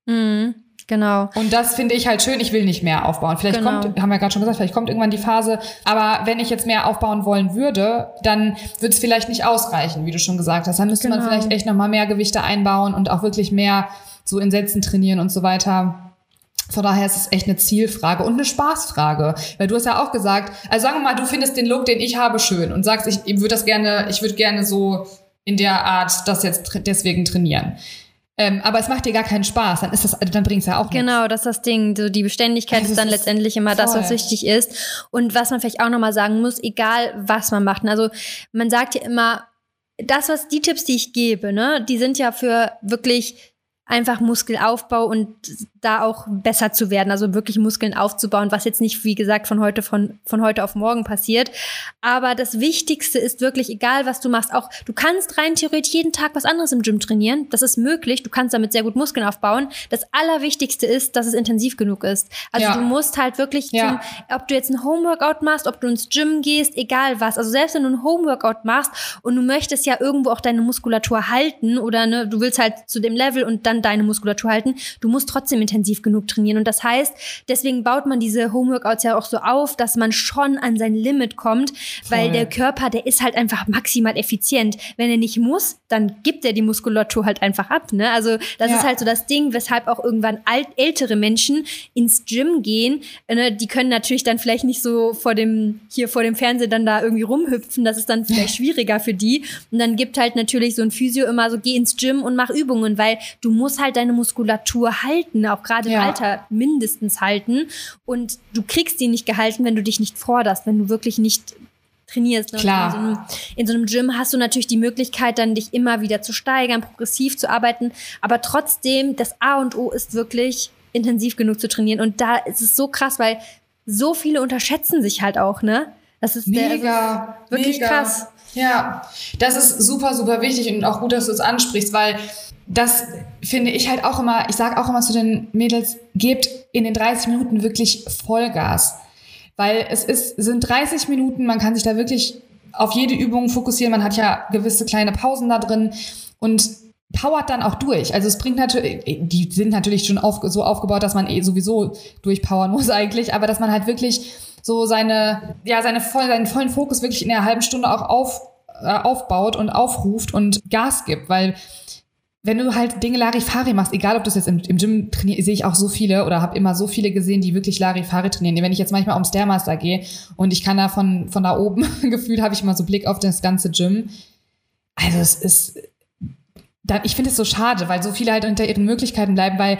Mhm. Genau. Und das finde ich halt schön. Ich will nicht mehr aufbauen. Vielleicht genau. kommt, haben wir gerade schon gesagt, vielleicht kommt irgendwann die Phase. Aber wenn ich jetzt mehr aufbauen wollen würde, dann wird es vielleicht nicht ausreichen, wie du schon gesagt hast. Dann müsste genau. man vielleicht echt nochmal mehr Gewichte einbauen und auch wirklich mehr so in Sätzen trainieren und so weiter. Von daher ist es echt eine Zielfrage und eine Spaßfrage. Weil du hast ja auch gesagt, also sagen wir mal, du findest den Look, den ich habe, schön und sagst, ich, ich würde das gerne, ich würde gerne so in der Art das jetzt deswegen trainieren. Ähm, aber es macht dir gar keinen Spaß, dann ist das, dann bringt es ja auch Genau, nichts. das ist das Ding. So die Beständigkeit also ist dann ist letztendlich immer voll. das, was wichtig ist. Und was man vielleicht auch nochmal sagen muss, egal was man macht. Also man sagt ja immer, das, was die Tipps, die ich gebe, ne, die sind ja für wirklich einfach Muskelaufbau und da auch besser zu werden, also wirklich Muskeln aufzubauen, was jetzt nicht, wie gesagt, von heute, von, von heute auf morgen passiert. Aber das Wichtigste ist wirklich, egal was du machst, auch du kannst rein theoretisch jeden Tag was anderes im Gym trainieren. Das ist möglich. Du kannst damit sehr gut Muskeln aufbauen. Das Allerwichtigste ist, dass es intensiv genug ist. Also ja. du musst halt wirklich, ja. zum, ob du jetzt ein Homeworkout machst, ob du ins Gym gehst, egal was. Also selbst wenn du ein Homeworkout machst und du möchtest ja irgendwo auch deine Muskulatur halten oder ne, du willst halt zu dem Level und dann deine Muskulatur halten, du musst trotzdem intensiv genug trainieren. Und das heißt, deswegen baut man diese Homeworkouts ja auch so auf, dass man schon an sein Limit kommt, Voll. weil der Körper, der ist halt einfach maximal effizient. Wenn er nicht muss, dann gibt er die Muskulatur halt einfach ab. Ne? Also das ja. ist halt so das Ding, weshalb auch irgendwann alt, ältere Menschen ins Gym gehen. Ne? Die können natürlich dann vielleicht nicht so vor dem, hier vor dem Fernseher dann da irgendwie rumhüpfen. Das ist dann vielleicht schwieriger für die. Und dann gibt halt natürlich so ein Physio immer so, geh ins Gym und mach Übungen, weil du musst halt deine Muskulatur halten, auch gerade ja. im Alter mindestens halten. Und du kriegst die nicht gehalten, wenn du dich nicht forderst, wenn du wirklich nicht trainierst. Ne? Klar. In so, einem, in so, einem, Gym hast du natürlich die Möglichkeit, dann dich immer wieder zu steigern, progressiv zu arbeiten. Aber trotzdem, das A und O ist wirklich intensiv genug zu trainieren. Und da ist es so krass, weil so viele unterschätzen sich halt auch, ne? Das ist mega, der, das ist wirklich mega. krass. Ja, das ist super, super wichtig und auch gut, dass du es ansprichst, weil das finde ich halt auch immer, ich sage auch immer zu den Mädels, gebt in den 30 Minuten wirklich Vollgas. Weil es ist, sind 30 Minuten, man kann sich da wirklich auf jede Übung fokussieren, man hat ja gewisse kleine Pausen da drin und powert dann auch durch. Also es bringt natürlich, die sind natürlich schon auf, so aufgebaut, dass man eh sowieso durchpowern muss eigentlich, aber dass man halt wirklich so seine, ja, seine voll, seinen vollen Fokus wirklich in einer halben Stunde auch auf, äh, aufbaut und aufruft und Gas gibt, weil wenn du halt Dinge Larifari machst, egal ob du es jetzt im, im Gym trainierst, sehe ich auch so viele oder habe immer so viele gesehen, die wirklich Larifari trainieren. Wenn ich jetzt manchmal ums Stairmaster gehe und ich kann da von, von da oben gefühlt, habe ich immer so Blick auf das ganze Gym. Also es ist, ich finde es so schade, weil so viele halt unter ihren Möglichkeiten bleiben, weil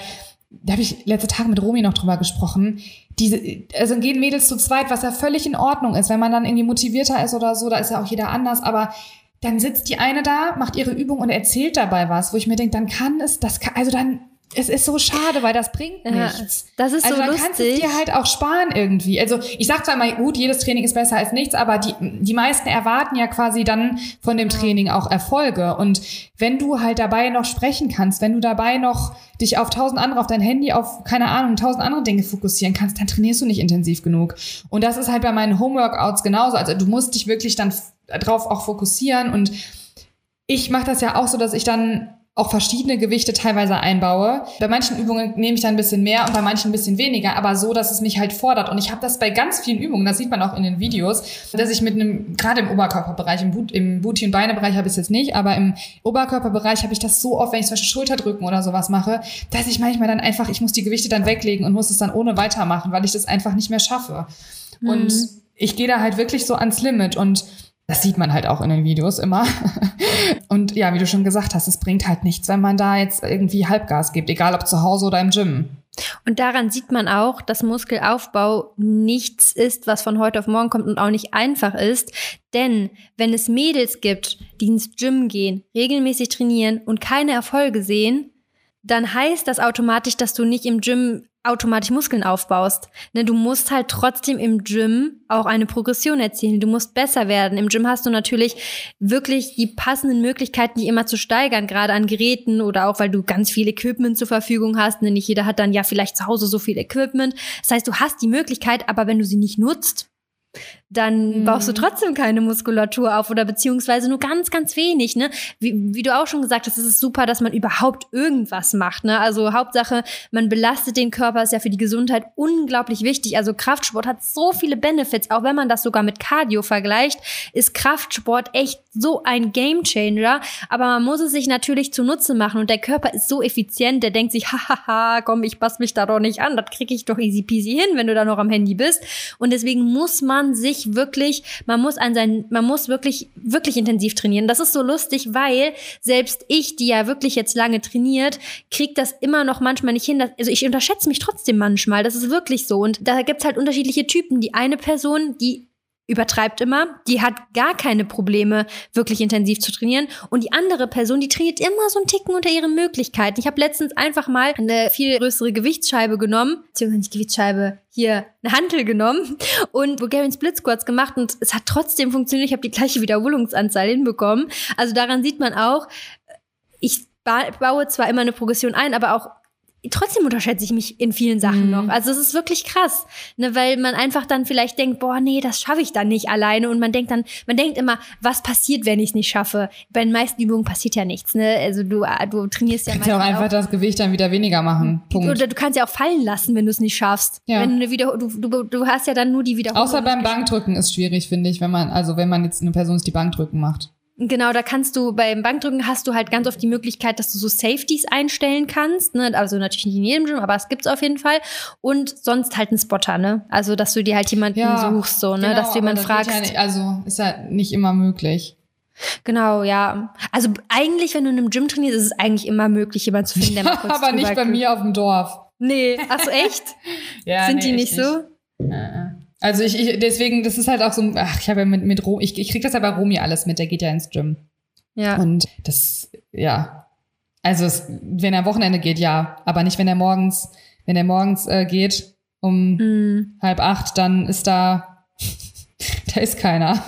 da habe ich letzte Tage mit Romy noch drüber gesprochen. Diese, also gehen Mädels zu zweit, was ja völlig in Ordnung ist, wenn man dann irgendwie motivierter ist oder so, da ist ja auch jeder anders, aber dann sitzt die eine da, macht ihre Übung und erzählt dabei was, wo ich mir denke, dann kann es, das kann, also dann, es ist so schade, weil das bringt nichts. Ja, das ist also so dann lustig. kannst du es dir halt auch sparen irgendwie. Also ich sag zwar immer, gut, jedes Training ist besser als nichts, aber die, die meisten erwarten ja quasi dann von dem Training auch Erfolge. Und wenn du halt dabei noch sprechen kannst, wenn du dabei noch dich auf tausend andere, auf dein Handy, auf, keine Ahnung, tausend andere Dinge fokussieren kannst, dann trainierst du nicht intensiv genug. Und das ist halt bei meinen Homeworkouts genauso. Also du musst dich wirklich dann drauf auch fokussieren. Und ich mache das ja auch so, dass ich dann auch verschiedene Gewichte teilweise einbaue. Bei manchen Übungen nehme ich dann ein bisschen mehr und bei manchen ein bisschen weniger, aber so, dass es mich halt fordert. Und ich habe das bei ganz vielen Übungen, das sieht man auch in den Videos, dass ich mit einem, gerade im Oberkörperbereich, im, Boot, im Booty- und Beinebereich habe ich es jetzt nicht, aber im Oberkörperbereich habe ich das so oft, wenn ich zum Beispiel Schulterdrücken oder sowas mache, dass ich manchmal dann einfach, ich muss die Gewichte dann weglegen und muss es dann ohne weitermachen, weil ich das einfach nicht mehr schaffe. Mhm. Und ich gehe da halt wirklich so ans Limit und Das sieht man halt auch in den Videos immer. Und ja, wie du schon gesagt hast, es bringt halt nichts, wenn man da jetzt irgendwie Halbgas gibt, egal ob zu Hause oder im Gym. Und daran sieht man auch, dass Muskelaufbau nichts ist, was von heute auf morgen kommt und auch nicht einfach ist. Denn wenn es Mädels gibt, die ins Gym gehen, regelmäßig trainieren und keine Erfolge sehen, dann heißt das automatisch, dass du nicht im Gym automatisch Muskeln aufbaust. Ne, du musst halt trotzdem im Gym auch eine Progression erzielen. Du musst besser werden. Im Gym hast du natürlich wirklich die passenden Möglichkeiten, die immer zu steigern, gerade an Geräten oder auch, weil du ganz viel Equipment zur Verfügung hast. Ne, nicht jeder hat dann ja vielleicht zu Hause so viel Equipment. Das heißt, du hast die Möglichkeit, aber wenn du sie nicht nutzt, dann mhm. baust du trotzdem keine Muskulatur auf oder beziehungsweise nur ganz, ganz wenig. Ne? Wie, wie du auch schon gesagt hast, es ist super, dass man überhaupt irgendwas macht. Ne? Also Hauptsache, man belastet den Körper, ist ja für die Gesundheit unglaublich wichtig. Also Kraftsport hat so viele Benefits, auch wenn man das sogar mit Cardio vergleicht, ist Kraftsport echt so ein Gamechanger. Aber man muss es sich natürlich zunutze machen und der Körper ist so effizient, der denkt sich, hahaha, komm, ich passe mich da doch nicht an, das kriege ich doch easy peasy hin, wenn du da noch am Handy bist. Und deswegen muss man sich sich wirklich, man muss an sein, man muss wirklich, wirklich intensiv trainieren. Das ist so lustig, weil selbst ich, die ja wirklich jetzt lange trainiert, kriegt das immer noch manchmal nicht hin. also ich unterschätze mich trotzdem manchmal. Das ist wirklich so. Und da gibt's halt unterschiedliche Typen. Die eine Person, die übertreibt immer, die hat gar keine Probleme, wirklich intensiv zu trainieren. Und die andere Person, die trainiert immer so einen Ticken unter ihren Möglichkeiten. Ich habe letztens einfach mal eine viel größere Gewichtsscheibe genommen, beziehungsweise nicht Gewichtsscheibe, hier eine Hantel genommen und Bulgarian Split Squats gemacht und es hat trotzdem funktioniert. Ich habe die gleiche Wiederholungsanzahl hinbekommen. Also daran sieht man auch, ich baue zwar immer eine Progression ein, aber auch trotzdem unterschätze ich mich in vielen Sachen mhm. noch. Also es ist wirklich krass, ne, weil man einfach dann vielleicht denkt, boah, nee, das schaffe ich dann nicht alleine und man denkt dann, man denkt immer, was passiert, wenn ich es nicht schaffe? Bei den meisten Übungen passiert ja nichts, ne? Also du, du trainierst ja kannst ja auch einfach auch, das Gewicht dann wieder weniger machen. Punkt. Oder du kannst ja auch fallen lassen, wenn du es nicht schaffst. Ja. Wenn du, eine Wieder du, du, du hast ja dann nur die Wiederholung. Außer beim Bankdrücken ist schwierig, finde ich, wenn man, also wenn man jetzt eine Person ist, die Bankdrücken macht. Genau, da kannst du beim Bankdrücken hast du halt ganz oft die Möglichkeit, dass du so Safeties einstellen kannst. Ne? Also natürlich nicht in jedem Gym, aber es gibt's auf jeden Fall. Und sonst halt einen Spotter, ne? Also dass du dir halt jemanden ja, suchst, so, ne? Genau, dass du jemanden fragst. Ja nicht, also ist ja nicht immer möglich. Genau, ja. Also eigentlich, wenn du in einem Gym trainierst, ist es eigentlich immer möglich, jemanden zu finden, der mal kurz Aber nicht bei mir auf dem Dorf. Nee, ach so, echt? ja, Sind nee, die nicht, nicht so? Ja. Also ich, ich, deswegen, das ist halt auch so, ach, ich habe ja mit, mit Romi, ich, ich krieg das ja bei Romi alles mit, der geht ja ins Gym. Ja. Und das, ja. Also es, wenn er am Wochenende geht, ja. Aber nicht, wenn er morgens, wenn er morgens äh, geht um mm. halb acht, dann ist da da ist keiner.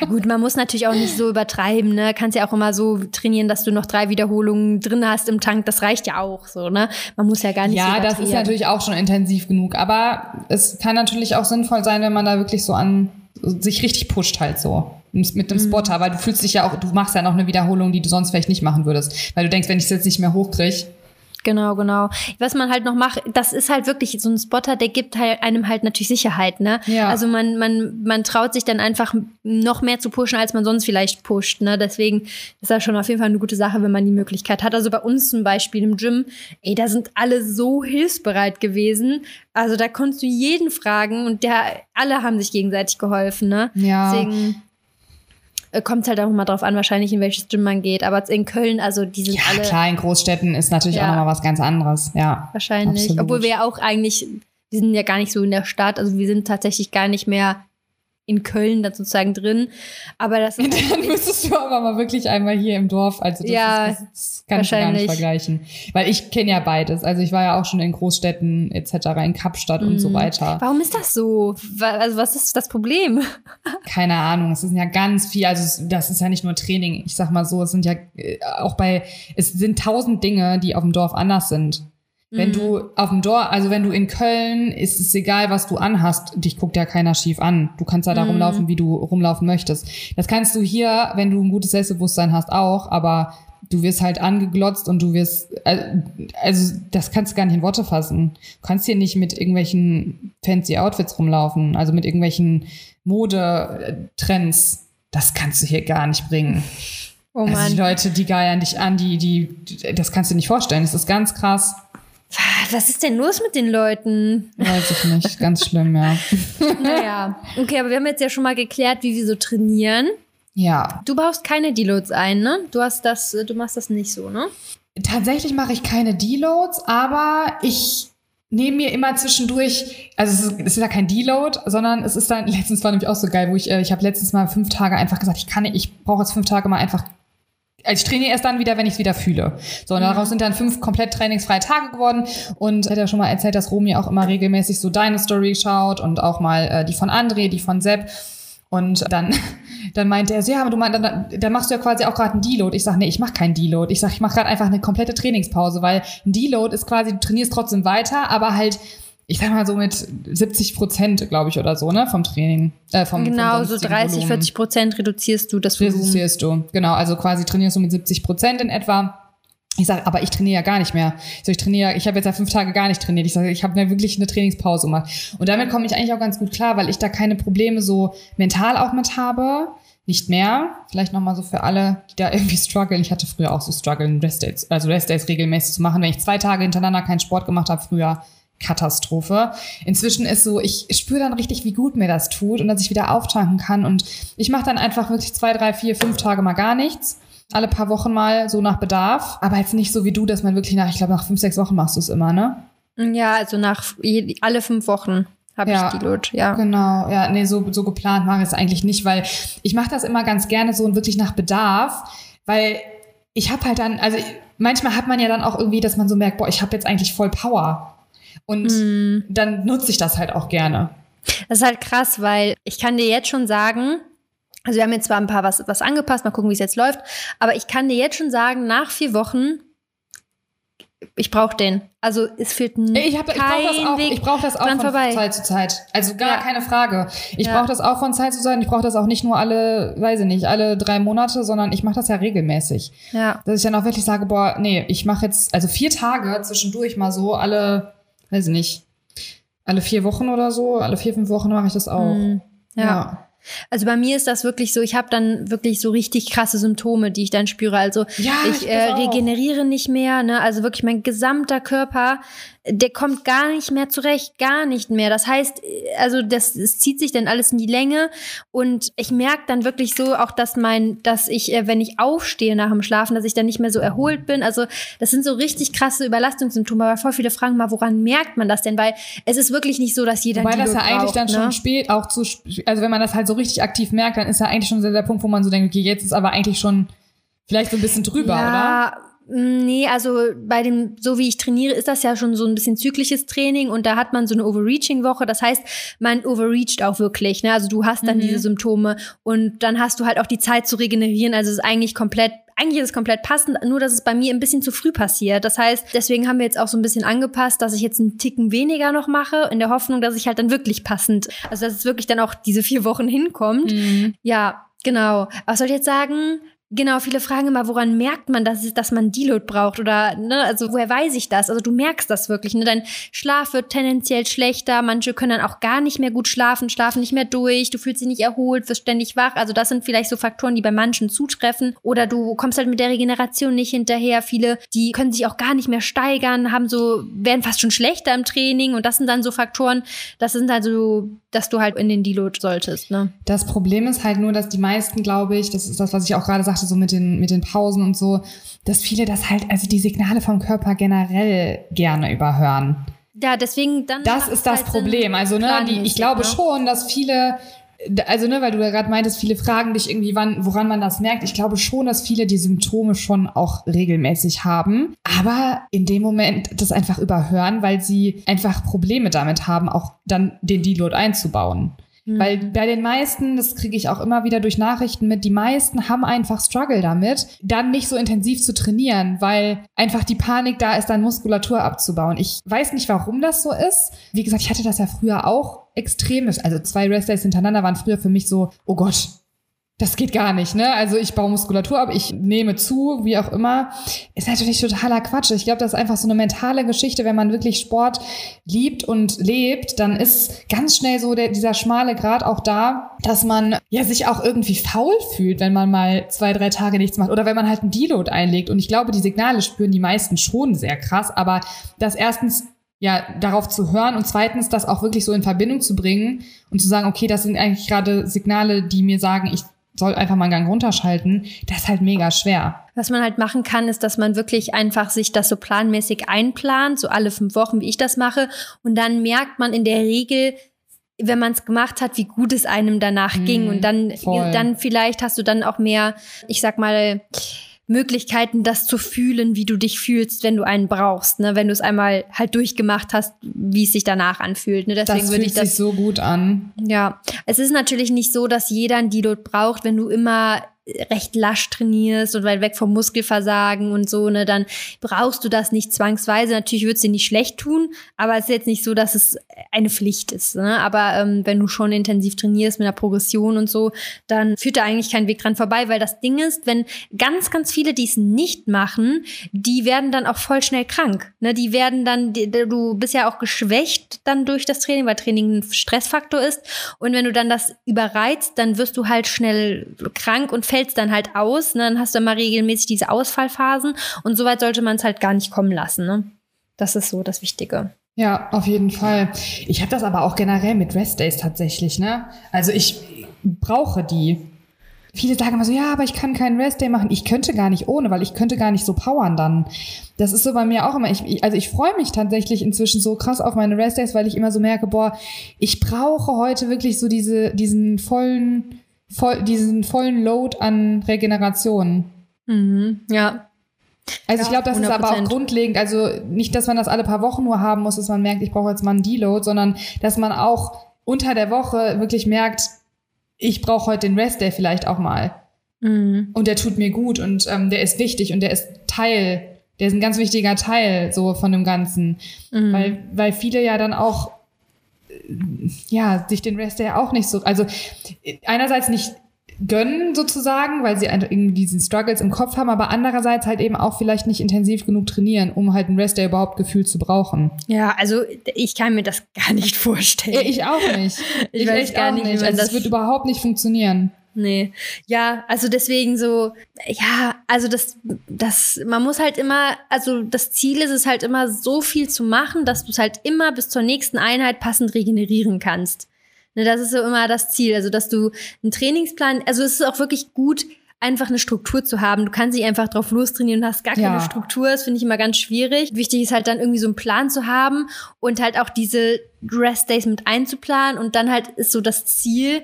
ja gut, man muss natürlich auch nicht so übertreiben, ne? Kannst ja auch immer so trainieren, dass du noch drei Wiederholungen drin hast im Tank. Das reicht ja auch so, ne? Man muss ja gar nicht Ja, so das ist natürlich auch schon intensiv genug. Aber es kann natürlich auch sinnvoll sein, wenn man da wirklich so an sich richtig pusht halt so mit dem mhm. Spotter, weil du fühlst dich ja auch, du machst ja noch eine Wiederholung, die du sonst vielleicht nicht machen würdest, weil du denkst, wenn ich es jetzt nicht mehr hochkriege, Genau, genau. Was man halt noch macht, das ist halt wirklich so ein Spotter, der gibt halt einem halt natürlich Sicherheit, ne? Ja. Also man, man, man traut sich dann einfach noch mehr zu pushen, als man sonst vielleicht pusht, ne? Deswegen ist das schon auf jeden Fall eine gute Sache, wenn man die Möglichkeit hat. Also bei uns zum Beispiel im Gym, ey, da sind alle so hilfsbereit gewesen. Also da konntest du jeden fragen und der, alle haben sich gegenseitig geholfen, ne? Ja. Deswegen, äh, kommt halt auch mal drauf an, wahrscheinlich in welches Gym man geht. Aber in Köln, also die sind ja, alle. Klar, in Großstädten ist natürlich ja. auch nochmal was ganz anderes. Ja. Wahrscheinlich. Absolut. Obwohl wir ja auch eigentlich, wir sind ja gar nicht so in der Stadt, also wir sind tatsächlich gar nicht mehr in Köln dann sozusagen drin. Aber das ist dann müsstest du aber mal wirklich einmal hier im Dorf. Also das, ja, ist, das kannst du gar nicht vergleichen. Weil ich kenne ja beides. Also ich war ja auch schon in Großstädten etc., in Kapstadt mhm. und so mhm. weiter. Warum ist das so? Also was ist das Problem? Keine Ahnung. Es sind ja ganz viel. Also das ist ja nicht nur Training. Ich sag mal so, es sind ja äh, auch bei, es sind tausend Dinge, die auf dem Dorf anders sind. Wenn mhm. du auf dem Dorf, also wenn du in Köln, ist es egal, was du anhast. Dich guckt ja keiner schief an. Du kannst ja da mhm. rumlaufen, wie du rumlaufen möchtest. Das kannst du hier, wenn du ein gutes Selbstbewusstsein hast, auch, aber du wirst halt angeglotzt und du wirst, äh, also das kannst du gar nicht in Worte fassen. Du kannst hier nicht mit irgendwelchen fancy Outfits rumlaufen, also mit irgendwelchen Modetrends. Das kannst du hier gar nicht bringen. Oh Mann. Also die Leute, die geiern dich an, die, die, das kannst du nicht vorstellen. Das ist ganz krass. Was ist denn los mit den Leuten? Weiß ich nicht. Ganz schlimm, ja. naja. Okay, aber wir haben jetzt ja schon mal geklärt, wie wir so trainieren. Ja. Du baust keine Deloads ein, ne? Du hast das, du machst das nicht so, ne? Tatsächlich mache ich keine Deloads, aber ich nehme mir immer zwischendurch, also es ist, es ist ja kein Deload, sondern es ist dann, letztens war nämlich auch so geil, wo ich, äh, ich habe letztens mal fünf Tage einfach gesagt, ich kann nicht, ich brauche jetzt fünf Tage mal einfach also ich trainiere erst dann wieder, wenn ich es wieder fühle. So, und daraus sind dann fünf komplett trainingsfreie Tage geworden. Und ich hatte ja schon mal erzählt, dass Romy auch immer regelmäßig so deine Story schaut und auch mal äh, die von André, die von Sepp. Und dann, dann meinte er so, ja, aber du meinst, dann, dann machst du ja quasi auch gerade einen Deload. Ich sage, nee, ich mache keinen Deload. Ich sage, ich mache gerade einfach eine komplette Trainingspause, weil ein Deload ist quasi, du trainierst trotzdem weiter, aber halt ich sag mal so mit 70 Prozent, glaube ich, oder so, ne, vom Training. Äh, vom, genau, vom so 30, Volumen. 40 Prozent reduzierst du das Volumen. Reduzierst du, genau. Also quasi trainierst du mit 70 Prozent in etwa. Ich sage, aber ich trainiere ja gar nicht mehr. Ich, so, ich trainiere, ich habe jetzt ja fünf Tage gar nicht trainiert. Ich sage, ich habe mir wirklich eine Trainingspause gemacht. Und damit komme ich eigentlich auch ganz gut klar, weil ich da keine Probleme so mental auch mit habe. Nicht mehr. Vielleicht nochmal so für alle, die da irgendwie strugglen. Ich hatte früher auch so strugglen, Restdays, also Restdays regelmäßig zu machen. Wenn ich zwei Tage hintereinander keinen Sport gemacht habe früher, Katastrophe. Inzwischen ist so, ich spüre dann richtig, wie gut mir das tut und dass ich wieder auftanken kann. Und ich mache dann einfach wirklich zwei, drei, vier, fünf Tage mal gar nichts. Alle paar Wochen mal so nach Bedarf. Aber jetzt nicht so wie du, dass man wirklich nach, ich glaube, nach fünf, sechs Wochen machst du es immer, ne? Ja, also nach je, alle fünf Wochen habe ja, ich die Load, ja. Genau, ja, nee, so, so geplant mache ich es eigentlich nicht, weil ich mache das immer ganz gerne so und wirklich nach Bedarf, weil ich habe halt dann, also manchmal hat man ja dann auch irgendwie, dass man so merkt, boah, ich habe jetzt eigentlich voll Power. Und mm. dann nutze ich das halt auch gerne. Das ist halt krass, weil ich kann dir jetzt schon sagen, also wir haben jetzt zwar ein paar was, was angepasst, mal gucken, wie es jetzt läuft, aber ich kann dir jetzt schon sagen, nach vier Wochen, ich brauche den. Also es führt ich hab, ich brauche das auch, ich brauch das auch von vorbei. Zeit zu Zeit. Also gar ja. keine Frage. Ich ja. brauche das auch von Zeit zu Zeit. Ich brauche das auch nicht nur alle, weiß ich nicht, alle drei Monate, sondern ich mache das ja regelmäßig. Ja. Dass ich dann auch wirklich sage, boah, nee, ich mache jetzt also vier Tage zwischendurch mal so alle weiß ich nicht, alle vier Wochen oder so, alle vier, fünf Wochen mache ich das auch. Mhm. ja. ja. Also bei mir ist das wirklich so, ich habe dann wirklich so richtig krasse Symptome, die ich dann spüre. Also ja, ich, ich äh, regeneriere nicht mehr, ne? Also wirklich mein gesamter Körper der kommt gar nicht mehr zurecht, gar nicht mehr. Das heißt, also das, das zieht sich dann alles in die Länge und ich merke dann wirklich so auch, dass mein, dass ich, äh, wenn ich aufstehe nach dem Schlafen, dass ich dann nicht mehr so erholt bin. Also das sind so richtig krasse Überlastungssymptome. Aber voll viele fragen mal, woran merkt man das denn? Weil es ist wirklich nicht so, dass jeder Weil das ja eigentlich dann ne? schon spät auch zu, also wenn man das halt so richtig aktiv merkt, dann ist ja eigentlich schon der Punkt, wo man so denkt, okay, jetzt ist aber eigentlich schon vielleicht so ein bisschen drüber, ja, oder? Nee, also bei dem, so wie ich trainiere, ist das ja schon so ein bisschen zyklisches Training und da hat man so eine Overreaching-Woche. Das heißt, man overreacht auch wirklich. Ne? Also du hast dann mhm. diese Symptome und dann hast du halt auch die Zeit zu regenerieren. Also es ist eigentlich komplett eigentlich ist es komplett passend, nur dass es bei mir ein bisschen zu früh passiert. Das heißt, deswegen haben wir jetzt auch so ein bisschen angepasst, dass ich jetzt einen Ticken weniger noch mache, in der Hoffnung, dass ich halt dann wirklich passend, also dass es wirklich dann auch diese vier Wochen hinkommt. Mhm. Ja, Genau. Was soll ich jetzt sagen? Genau, viele fragen immer, woran merkt man, dass, es, dass man Deload braucht oder, ne, also woher weiß ich das? Also du merkst das wirklich, ne? Dein Schlaf wird tendenziell schlechter, manche können dann auch gar nicht mehr gut schlafen, schlafen nicht mehr durch, du fühlst dich nicht erholt, wirst ständig wach. Also das sind vielleicht so Faktoren, die bei manchen zutreffen. Oder du kommst halt mit der Regeneration nicht hinterher. Viele, die können sich auch gar nicht mehr steigern, haben so, werden fast schon schlechter im Training und das sind dann so Faktoren, das sind also, dass du halt in den Deload solltest, ne? Das Problem ist halt nur, dass die meisten, glaube ich, das ist das, was ich auch gerade sagte, sagte, so mit den, mit den Pausen und so, dass viele das halt, also die Signale vom Körper generell gerne überhören. Ja, deswegen dann. Das ist das halt Problem. Also, ne, die, ich glaube ne? schon, dass viele, also, ne, weil du ja gerade meintest, viele fragen dich irgendwie, wann, woran man das merkt. Ich glaube schon, dass viele die Symptome schon auch regelmäßig haben, aber in dem Moment das einfach überhören, weil sie einfach Probleme damit haben, auch dann den Deload einzubauen. Weil mhm. bei den meisten, das kriege ich auch immer wieder durch Nachrichten mit, die meisten haben einfach Struggle damit, dann nicht so intensiv zu trainieren, weil einfach die Panik da ist, dann Muskulatur abzubauen. Ich weiß nicht, warum das so ist. Wie gesagt, ich hatte das ja früher auch extrem. Also zwei Restdays hintereinander waren früher für mich so, oh Gott, das geht gar nicht, ne? Also ich baue Muskulatur ab, ich nehme zu, wie auch immer. Ist natürlich totaler Quatsch. Ich glaube, das ist einfach so eine mentale Geschichte. Wenn man wirklich Sport liebt und lebt, dann ist ganz schnell so der, dieser schmale Grad auch da, dass man ja sich auch irgendwie faul fühlt, wenn man mal zwei, drei Tage nichts macht oder wenn man halt einen Deload einlegt. Und ich glaube, die Signale spüren die meisten schon sehr krass, aber das erstens ja, darauf zu hören und zweitens das auch wirklich so in Verbindung zu bringen und zu sagen, okay, das sind eigentlich gerade Signale, die mir sagen, ich soll einfach mal einen Gang runterschalten, das ist halt mega schwer. Was man halt machen kann, ist, dass man wirklich einfach sich das so planmäßig einplant, so alle fünf Wochen, wie ich das mache. Und dann merkt man in der Regel, wenn man es gemacht hat, wie gut es einem danach mm, ging. Und dann, dann vielleicht hast du dann auch mehr, ich sag mal, Möglichkeiten, das zu fühlen, wie du dich fühlst, wenn du einen brauchst, ne? wenn du es einmal halt durchgemacht hast, wie es sich danach anfühlt. Ne? Deswegen das fühlt ich das, sich so gut an. Ja, es ist natürlich nicht so, dass jeder ein Deload braucht, wenn du immer recht lasch trainierst und weit weg vom Muskelversagen und so, ne, dann brauchst du das nicht zwangsweise. Natürlich wird es dir nicht schlecht tun, aber es ist jetzt nicht so, dass es eine Pflicht ist. Ne? Aber ähm, wenn du schon intensiv trainierst mit einer Progression und so, dann führt da eigentlich kein Weg dran vorbei, weil das Ding ist, wenn ganz, ganz viele dies nicht machen, die werden dann auch voll schnell krank. Ne? Die werden dann, die, du bist ja auch geschwächt dann durch das Training, weil Training ein Stressfaktor ist. Und wenn du dann das überreizt, dann wirst du halt schnell krank und fällst dann halt aus. Ne? Dann hast du immer regelmäßig diese Ausfallphasen. Und so weit sollte man es halt gar nicht kommen lassen. Ne? Das ist so das Wichtige. Ja, auf jeden Fall. Ich habe das aber auch generell mit Restdays tatsächlich, ne? Also ich brauche die. Viele sagen immer so, ja, aber ich kann keinen Restday machen. Ich könnte gar nicht ohne, weil ich könnte gar nicht so powern dann. Das ist so bei mir auch immer. Ich, also ich freue mich tatsächlich inzwischen so krass auf meine Restdays, weil ich immer so merke, boah, ich brauche heute wirklich so diese, diesen vollen, voll, diesen vollen Load an Regeneration. Mhm, ja, also ja, ich glaube, das 100%. ist aber auch grundlegend. Also nicht, dass man das alle paar Wochen nur haben muss, dass man merkt, ich brauche jetzt mal einen Deload, sondern dass man auch unter der Woche wirklich merkt, ich brauche heute den Rest Day vielleicht auch mal. Mhm. Und der tut mir gut und ähm, der ist wichtig und der ist Teil, der ist ein ganz wichtiger Teil so von dem Ganzen. Mhm. Weil, weil viele ja dann auch ja, sich den Rest Day auch nicht so, also einerseits nicht gönnen sozusagen, weil sie irgendwie diesen Struggles im Kopf haben, aber andererseits halt eben auch vielleicht nicht intensiv genug trainieren, um halt einen Rest Day überhaupt gefühlt zu brauchen. Ja, also ich kann mir das gar nicht vorstellen. Ja, ich auch nicht. ich, ich weiß gar nicht, nicht. Also das wird überhaupt nicht funktionieren. Nee. Ja, also deswegen so, ja, also das, das, man muss halt immer, also das Ziel ist es halt immer so viel zu machen, dass du es halt immer bis zur nächsten Einheit passend regenerieren kannst. Ne, das ist so immer das Ziel. Also, dass du einen Trainingsplan, also es ist auch wirklich gut, einfach eine Struktur zu haben. Du kannst dich einfach drauf lostrainieren und hast gar keine ja. Struktur. Das finde ich immer ganz schwierig. Wichtig ist halt dann irgendwie so einen Plan zu haben und halt auch diese Rest Days mit einzuplanen und dann halt ist so das Ziel.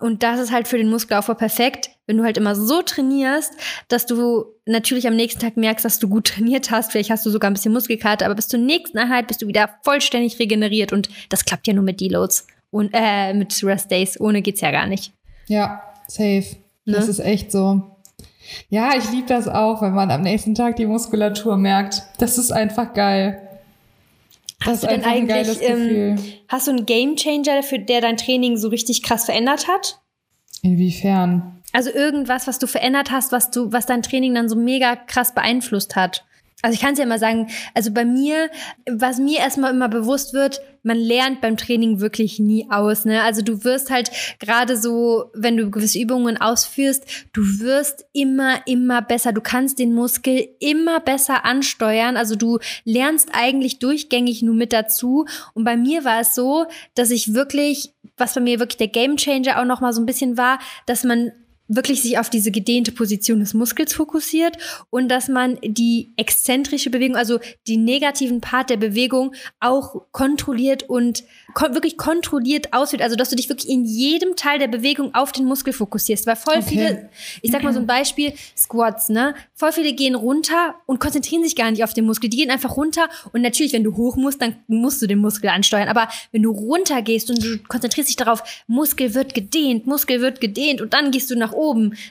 Und das ist halt für den Muskelaufbau perfekt, wenn du halt immer so trainierst, dass du natürlich am nächsten Tag merkst, dass du gut trainiert hast. Vielleicht hast du sogar ein bisschen Muskelkater, aber bis zur nächsten Einheit bist du wieder vollständig regeneriert und das klappt ja nur mit Deloads und äh, mit Rest Days. Ohne geht's ja gar nicht. Ja, safe. Ne? Das ist echt so. Ja, ich liebe das auch, wenn man am nächsten Tag die Muskulatur merkt. Das ist einfach geil. Hast du denn eigentlich, ähm, hast du einen Game Changer, dafür, der dein Training so richtig krass verändert hat? Inwiefern? Also irgendwas, was du verändert hast, was du, was dein Training dann so mega krass beeinflusst hat. Also ich kann es ja mal sagen, also bei mir, was mir erstmal immer bewusst wird, man lernt beim Training wirklich nie aus. Ne? Also du wirst halt gerade so, wenn du gewisse Übungen ausführst, du wirst immer, immer besser. Du kannst den Muskel immer besser ansteuern. Also du lernst eigentlich durchgängig nur mit dazu. Und bei mir war es so, dass ich wirklich, was bei mir wirklich der Gamechanger auch noch mal so ein bisschen war, dass man wirklich sich auf diese gedehnte Position des Muskels fokussiert und dass man die exzentrische Bewegung, also die negativen Part der Bewegung auch kontrolliert und kon wirklich kontrolliert ausführt. Also, dass du dich wirklich in jedem Teil der Bewegung auf den Muskel fokussierst. Weil voll okay. viele, ich sag mal so ein Beispiel, Squats, ne? Voll viele gehen runter und konzentrieren sich gar nicht auf den Muskel. Die gehen einfach runter und natürlich, wenn du hoch musst, dann musst du den Muskel ansteuern. Aber wenn du runter gehst und du konzentrierst dich darauf, Muskel wird gedehnt, Muskel wird gedehnt und dann gehst du nach oben,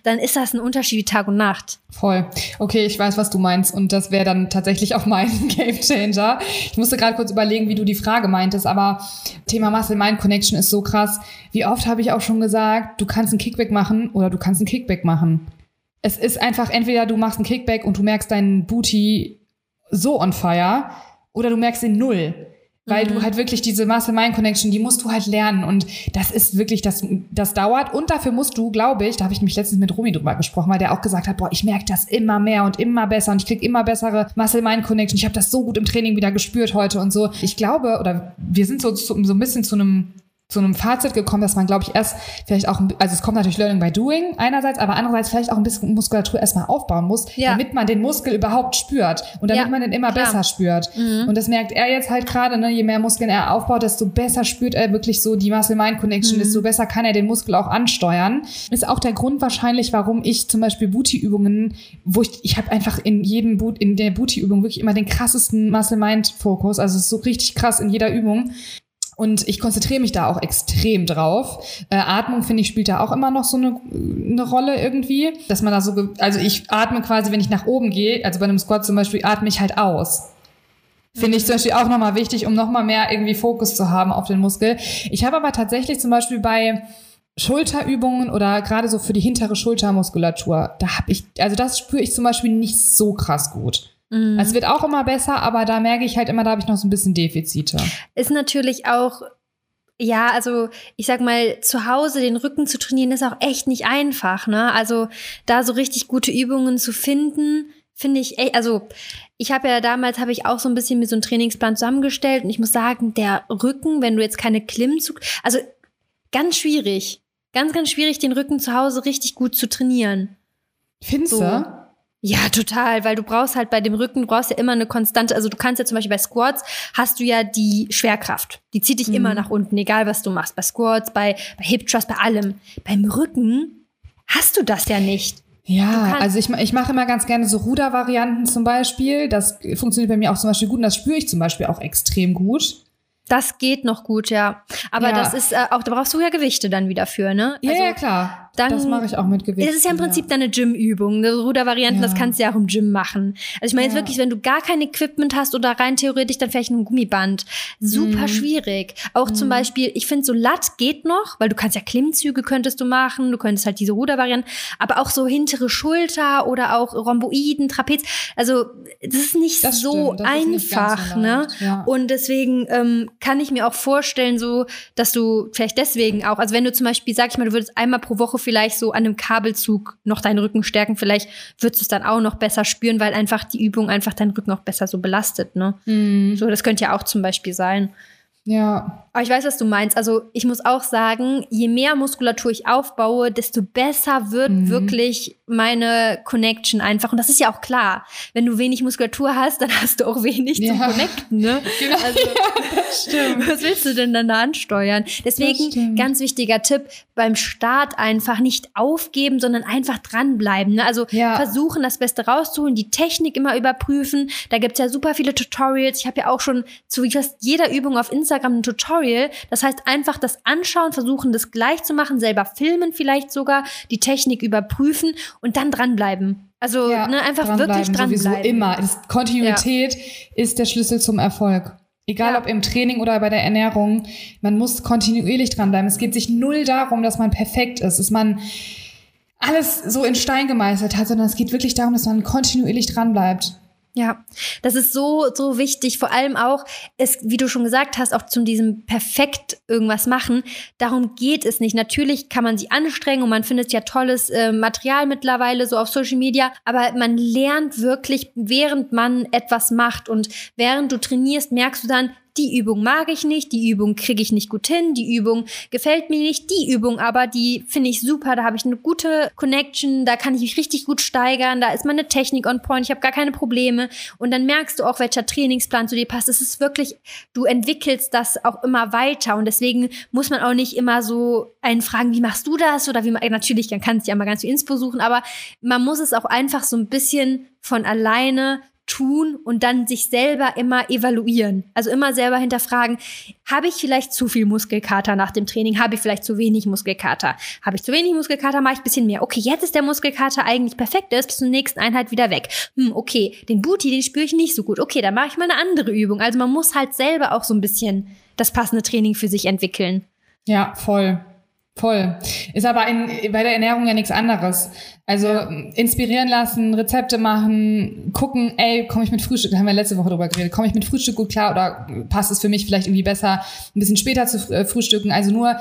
dann ist das ein Unterschied wie Tag und Nacht. Voll. Okay, ich weiß, was du meinst und das wäre dann tatsächlich auch mein Game Changer. Ich musste gerade kurz überlegen, wie du die Frage meintest, aber Thema Muscle-Mind-Connection ist so krass. Wie oft habe ich auch schon gesagt, du kannst einen Kickback machen oder du kannst einen Kickback machen. Es ist einfach entweder du machst einen Kickback und du merkst deinen Booty so on fire oder du merkst ihn null. Weil mhm. du halt wirklich diese Muscle-Mind-Connection, die musst du halt lernen. Und das ist wirklich, das, das dauert. Und dafür musst du, glaube ich, da habe ich mich letztens mit Romy drüber gesprochen, weil der auch gesagt hat, boah, ich merke das immer mehr und immer besser und ich krieg immer bessere Muscle-Mind-Connection. Ich habe das so gut im Training wieder gespürt heute und so. Ich glaube, oder wir sind so, so, so ein bisschen zu einem zu einem Fazit gekommen, dass man, glaube ich, erst vielleicht auch, also es kommt natürlich Learning by Doing einerseits, aber andererseits vielleicht auch ein bisschen Muskulatur erstmal aufbauen muss, Ja. damit man den Muskel überhaupt spürt und damit Ja, man den immer klar. besser spürt. Und das merkt er jetzt halt gerade, ne, je mehr Muskeln er aufbaut, desto besser spürt er wirklich so die Muscle-Mind-Connection, desto besser kann er den Muskel auch ansteuern. Ist auch der Grund wahrscheinlich, warum ich zum Beispiel Booty-Übungen, wo ich, ich habe einfach in jedem Boot, in der Booty-Übung wirklich immer den krassesten Muscle-Mind-Fokus, also es ist so richtig krass in jeder Übung. Und ich konzentriere mich da auch extrem drauf. Äh, Atmung, finde ich, spielt da auch immer noch so eine, eine Rolle irgendwie. Dass man da so, also ich atme quasi, wenn ich nach oben gehe, also bei einem Squat zum Beispiel, atme ich halt aus. Finde ich zum Beispiel auch nochmal wichtig, um nochmal mehr irgendwie Fokus zu haben auf den Muskel. Ich habe aber tatsächlich zum Beispiel bei Schulterübungen oder gerade so für die hintere Schultermuskulatur, da habe ich, also das spüre ich zum Beispiel nicht so krass gut. Mhm. Es wird auch immer besser, aber da merke ich halt immer, da habe ich noch so ein bisschen Defizite. Ist natürlich auch, ja, also ich sag mal, zu Hause den Rücken zu trainieren, ist auch echt nicht einfach, ne? Also da so richtig gute Übungen zu finden, finde ich echt, also ich habe ja damals, habe ich auch so ein bisschen mir so einen Trainingsplan zusammengestellt und ich muss sagen, der Rücken, wenn du jetzt keine Klimmzug, also ganz schwierig, ganz, ganz schwierig, den Rücken zu Hause richtig gut zu trainieren. Findest So. du? Ja, total, weil du brauchst halt bei dem Rücken, du brauchst ja immer eine konstante, also du kannst ja zum Beispiel bei Squats, hast du ja die Schwerkraft. Die zieht dich Mhm. immer nach unten, egal was du machst. Bei Squats, bei, bei Hip Thrust, bei allem. Beim Rücken hast du das ja nicht. Ja, also ich, ich mache immer ganz gerne so Rudervarianten zum Beispiel. Das funktioniert bei mir auch zum Beispiel gut und das spüre ich zum Beispiel auch extrem gut. Das geht noch gut, ja. Aber Ja. das ist äh, auch, da brauchst du ja Gewichte dann wieder für, ne? Ja, Also, ja, klar. Dann- das mache ich auch mit Gewicht. Das ist ja im Prinzip deine Gym-Übung. Ne? Rudervarianten, Ja. das kannst du ja auch im Gym machen. Also ich meine jetzt Ja. wirklich, wenn du gar kein Equipment hast oder rein theoretisch dann vielleicht nur ein Gummiband. Super Mhm. schwierig. Auch zum Beispiel, ich finde so Latt geht noch, weil du kannst ja Klimmzüge könntest du machen, du könntest halt diese Rudervarianten, aber auch so hintere Schulter oder auch Rhomboiden, Trapez. Also das ist nicht Das so nicht einfach, so ne? ja. Und deswegen ähm, kann ich mir auch vorstellen, so, dass du vielleicht deswegen auch, also wenn du zum Beispiel, sag ich mal, du würdest einmal pro Woche vielleicht so an einem Kabelzug noch deinen Rücken stärken, vielleicht würdest du es dann auch noch besser spüren, weil einfach die Übung einfach deinen Rücken auch besser so belastet, ne? Mhm. So, das könnte ja auch zum Beispiel sein. Ja, Aber ich weiß, was du meinst. Also ich muss auch sagen, je mehr Muskulatur ich aufbaue, desto besser wird Mhm. wirklich meine Connection einfach. Und das ist ja auch klar. Wenn du wenig Muskulatur hast, dann hast du auch wenig Ja. zum Connecten. Ne? genau. Also, stimmt. was willst du denn dann da ansteuern? Deswegen ganz wichtiger Tipp, beim Start einfach nicht aufgeben, sondern einfach dranbleiben. Ne? Also Ja. versuchen, das Beste rauszuholen, die Technik immer überprüfen. Da gibt's ja super viele Tutorials. Ich habe ja auch schon zu fast jeder Übung auf Instagram ein Tutorial. Das heißt, einfach das anschauen, versuchen, das gleich zu machen, selber filmen vielleicht sogar, die Technik überprüfen und dann dranbleiben. Also Ja, ne, einfach dranbleiben, wirklich dranbleiben. Sowieso immer. Das, Kontinuität ist der Schlüssel zum Erfolg. Egal Ja. ob im Training oder bei der Ernährung, man muss kontinuierlich dranbleiben. Es geht sich null darum, dass man perfekt ist, dass man alles so in Stein gemeißelt hat, sondern es geht wirklich darum, dass man kontinuierlich dranbleibt. Ja, das ist so, so wichtig. Vor allem auch, es, wie du schon gesagt hast, auch zu diesem perfekt irgendwas machen. Darum geht es nicht. Natürlich kann man sich anstrengen und man findet ja tolles äh, Material mittlerweile so auf Social Media. Aber man lernt wirklich, während man etwas macht und während du trainierst, merkst du dann, die Übung mag ich nicht, die Übung kriege ich nicht gut hin, die Übung gefällt mir nicht, die Übung aber, die finde ich super, da habe ich eine gute Connection, da kann ich mich richtig gut steigern, da ist meine Technik on point, ich habe gar keine Probleme. Und dann merkst du auch, welcher Trainingsplan zu dir passt. Es ist wirklich, du entwickelst das auch immer weiter. Und deswegen muss man auch nicht immer so einen fragen, wie machst du das? Oder wie man, natürlich, dann kannst du ja mal ganz viel Inspo suchen, aber man muss es auch einfach so ein bisschen von alleine tun und dann sich selber immer evaluieren. Also immer selber hinterfragen, habe ich vielleicht zu viel Muskelkater nach dem Training? Habe ich vielleicht zu wenig Muskelkater? Habe ich zu wenig Muskelkater, mache ich ein bisschen mehr. Okay, jetzt ist der Muskelkater eigentlich perfekt, der ist bis zur nächsten Einheit wieder weg. Hm, okay, den Booty, den spüre ich nicht so gut. Okay, dann mache ich mal eine andere Übung. Also man muss halt selber auch so ein bisschen das passende Training für sich entwickeln. Ja, voll. Voll. Ist aber in, bei der Ernährung ja nichts anderes. Also inspirieren lassen, Rezepte machen, gucken, ey, komme ich mit Frühstück, da haben wir letzte Woche drüber geredet, komme ich mit Frühstück gut klar oder passt es für mich vielleicht irgendwie besser, ein bisschen später zu äh, frühstücken. Also nur,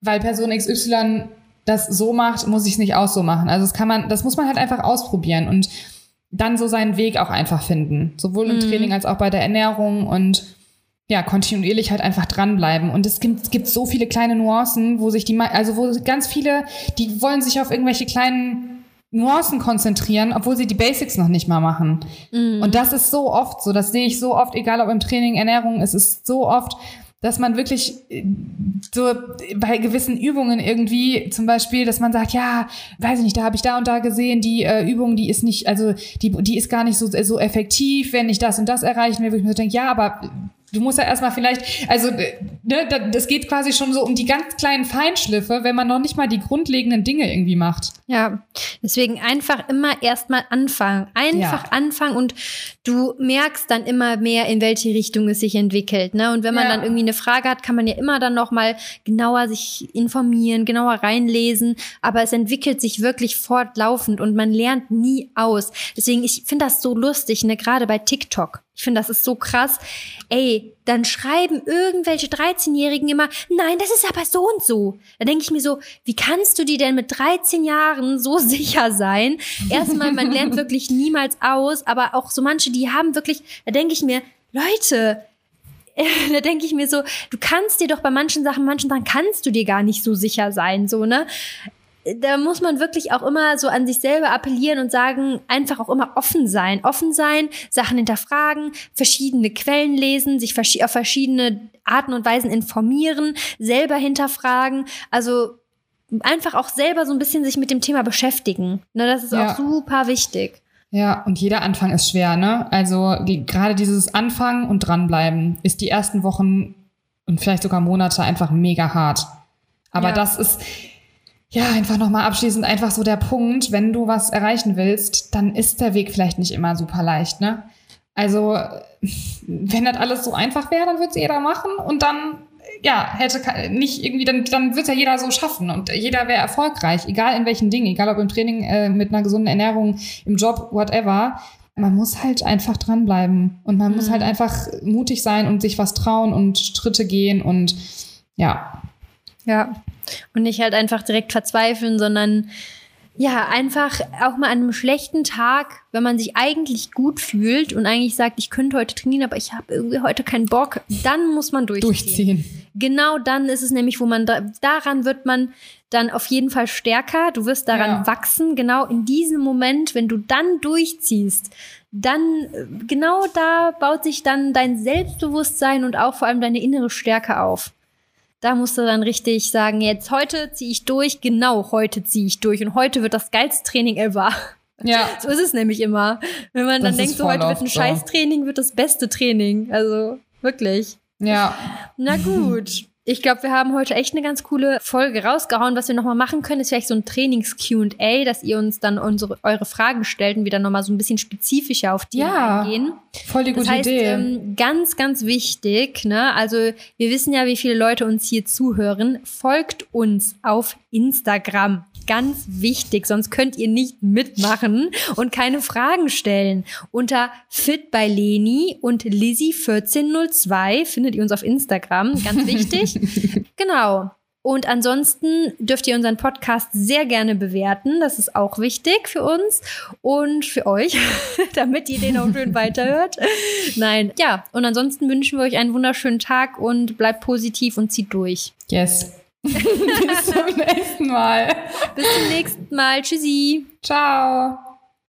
weil Person XY das so macht, muss ich es nicht auch so machen. Also das kann man, das muss man halt einfach ausprobieren und dann so seinen Weg auch einfach finden. Sowohl im Mhm. Training als auch bei der Ernährung und ja, kontinuierlich halt einfach dranbleiben. Und es gibt, es gibt so viele kleine Nuancen, wo sich die, also wo ganz viele, die wollen sich auf irgendwelche kleinen Nuancen konzentrieren, obwohl sie die Basics noch nicht mal machen. Mhm. Und das ist so oft so, das sehe ich so oft, egal ob im Training, Ernährung, es ist so oft, dass man wirklich äh, so bei gewissen Übungen irgendwie zum Beispiel, dass man sagt, ja, weiß ich nicht, da habe ich da und da gesehen, die äh, Übung, die ist nicht, also die, die ist gar nicht so, so effektiv, wenn ich das und das erreichen will, wo ich mir so denke, ja, aber Du musst ja erstmal vielleicht, also äh, ne, das geht quasi schon so um die ganz kleinen Feinschliffe, wenn man noch nicht mal die grundlegenden Dinge irgendwie macht. Ja, deswegen einfach immer erstmal anfangen. Einfach ja. anfangen und du merkst dann immer mehr, in welche Richtung es sich entwickelt. Ne? Und wenn man ja. dann irgendwie eine Frage hat, kann man ja immer dann nochmal genauer sich informieren, genauer reinlesen. Aber es entwickelt sich wirklich fortlaufend und man lernt nie aus. Deswegen, ich finde das so lustig, ne? gerade bei TikTok. Ich finde, das ist so krass. Ey, dann schreiben irgendwelche 13-Jährigen immer, nein, das ist aber so und so. Da denke ich mir so, wie kannst du dir denn mit 13 Jahren so sicher sein? Erstmal, man lernt wirklich niemals aus, aber auch so manche, die haben wirklich, da denke ich mir, Leute, da denke ich mir so, du kannst dir doch bei manchen Sachen, manchen Sachen kannst du dir gar nicht so sicher sein, so, ne? Da muss man wirklich auch immer so an sich selber appellieren und sagen, einfach auch immer offen sein. Offen sein, Sachen hinterfragen, verschiedene Quellen lesen, sich auf verschiedene Arten und Weisen informieren, selber hinterfragen. Also einfach auch selber so ein bisschen sich mit dem Thema beschäftigen. Ne, das ist ja. auch super wichtig. Ja, und jeder Anfang ist schwer, ne? Also die, gerade dieses Anfangen und dranbleiben ist die ersten Wochen und vielleicht sogar Monate einfach mega hart. Aber ja. das ist, ja, einfach nochmal abschließend einfach so der Punkt, wenn du was erreichen willst, dann ist der Weg vielleicht nicht immer super leicht, ne? Also, wenn das alles so einfach wäre, dann würde es jeder machen und dann, ja, hätte nicht irgendwie, dann, dann wird es ja jeder so schaffen und jeder wäre erfolgreich, egal in welchen Dingen, egal ob im Training, äh, mit einer gesunden Ernährung, im Job, whatever. Man muss halt einfach dranbleiben und man mhm. muss halt einfach mutig sein und sich was trauen und Schritte gehen und ja. Ja, und nicht halt einfach direkt verzweifeln, sondern ja, einfach auch mal an einem schlechten Tag, wenn man sich eigentlich gut fühlt und eigentlich sagt, ich könnte heute trainieren, aber ich habe irgendwie heute keinen Bock, dann muss man durchziehen. durchziehen. Genau dann ist es nämlich, wo man da, daran wird man dann auf jeden Fall stärker, du wirst daran ja. wachsen, genau in diesem Moment, wenn du dann durchziehst, dann genau da baut sich dann dein Selbstbewusstsein und auch vor allem deine innere Stärke auf. Da musst du dann richtig sagen, jetzt heute ziehe ich durch, genau heute ziehe ich durch und heute wird das geilste Training ever. Ja. So ist es nämlich immer. Wenn man das dann denkt, so heute wird ein so. Scheißtraining, wird das beste Training. Also wirklich. Ja. Na gut. Ich glaube, wir haben heute echt eine ganz coole Folge rausgehauen. Was wir nochmal machen können, ist vielleicht so ein Trainings-QA, dass ihr uns dann unsere, eure Fragen stellt und wir dann nochmal so ein bisschen spezifischer auf die ja, eingehen. Voll die gute das heißt, Idee. Ähm, ganz, ganz wichtig, ne? Also, wir wissen ja, wie viele Leute uns hier zuhören. Folgt uns auf Instagram ganz wichtig, sonst könnt ihr nicht mitmachen und keine Fragen stellen. Unter Fit bei Leni und Lizzy1402 findet ihr uns auf Instagram, ganz wichtig. genau. Und ansonsten dürft ihr unseren Podcast sehr gerne bewerten. Das ist auch wichtig für uns und für euch, damit ihr den auch schön weiterhört. Nein, ja. Und ansonsten wünschen wir euch einen wunderschönen Tag und bleibt positiv und zieht durch. Yes. Bis zum nächsten Mal. Bis zum nächsten Mal. Tschüssi. Ciao.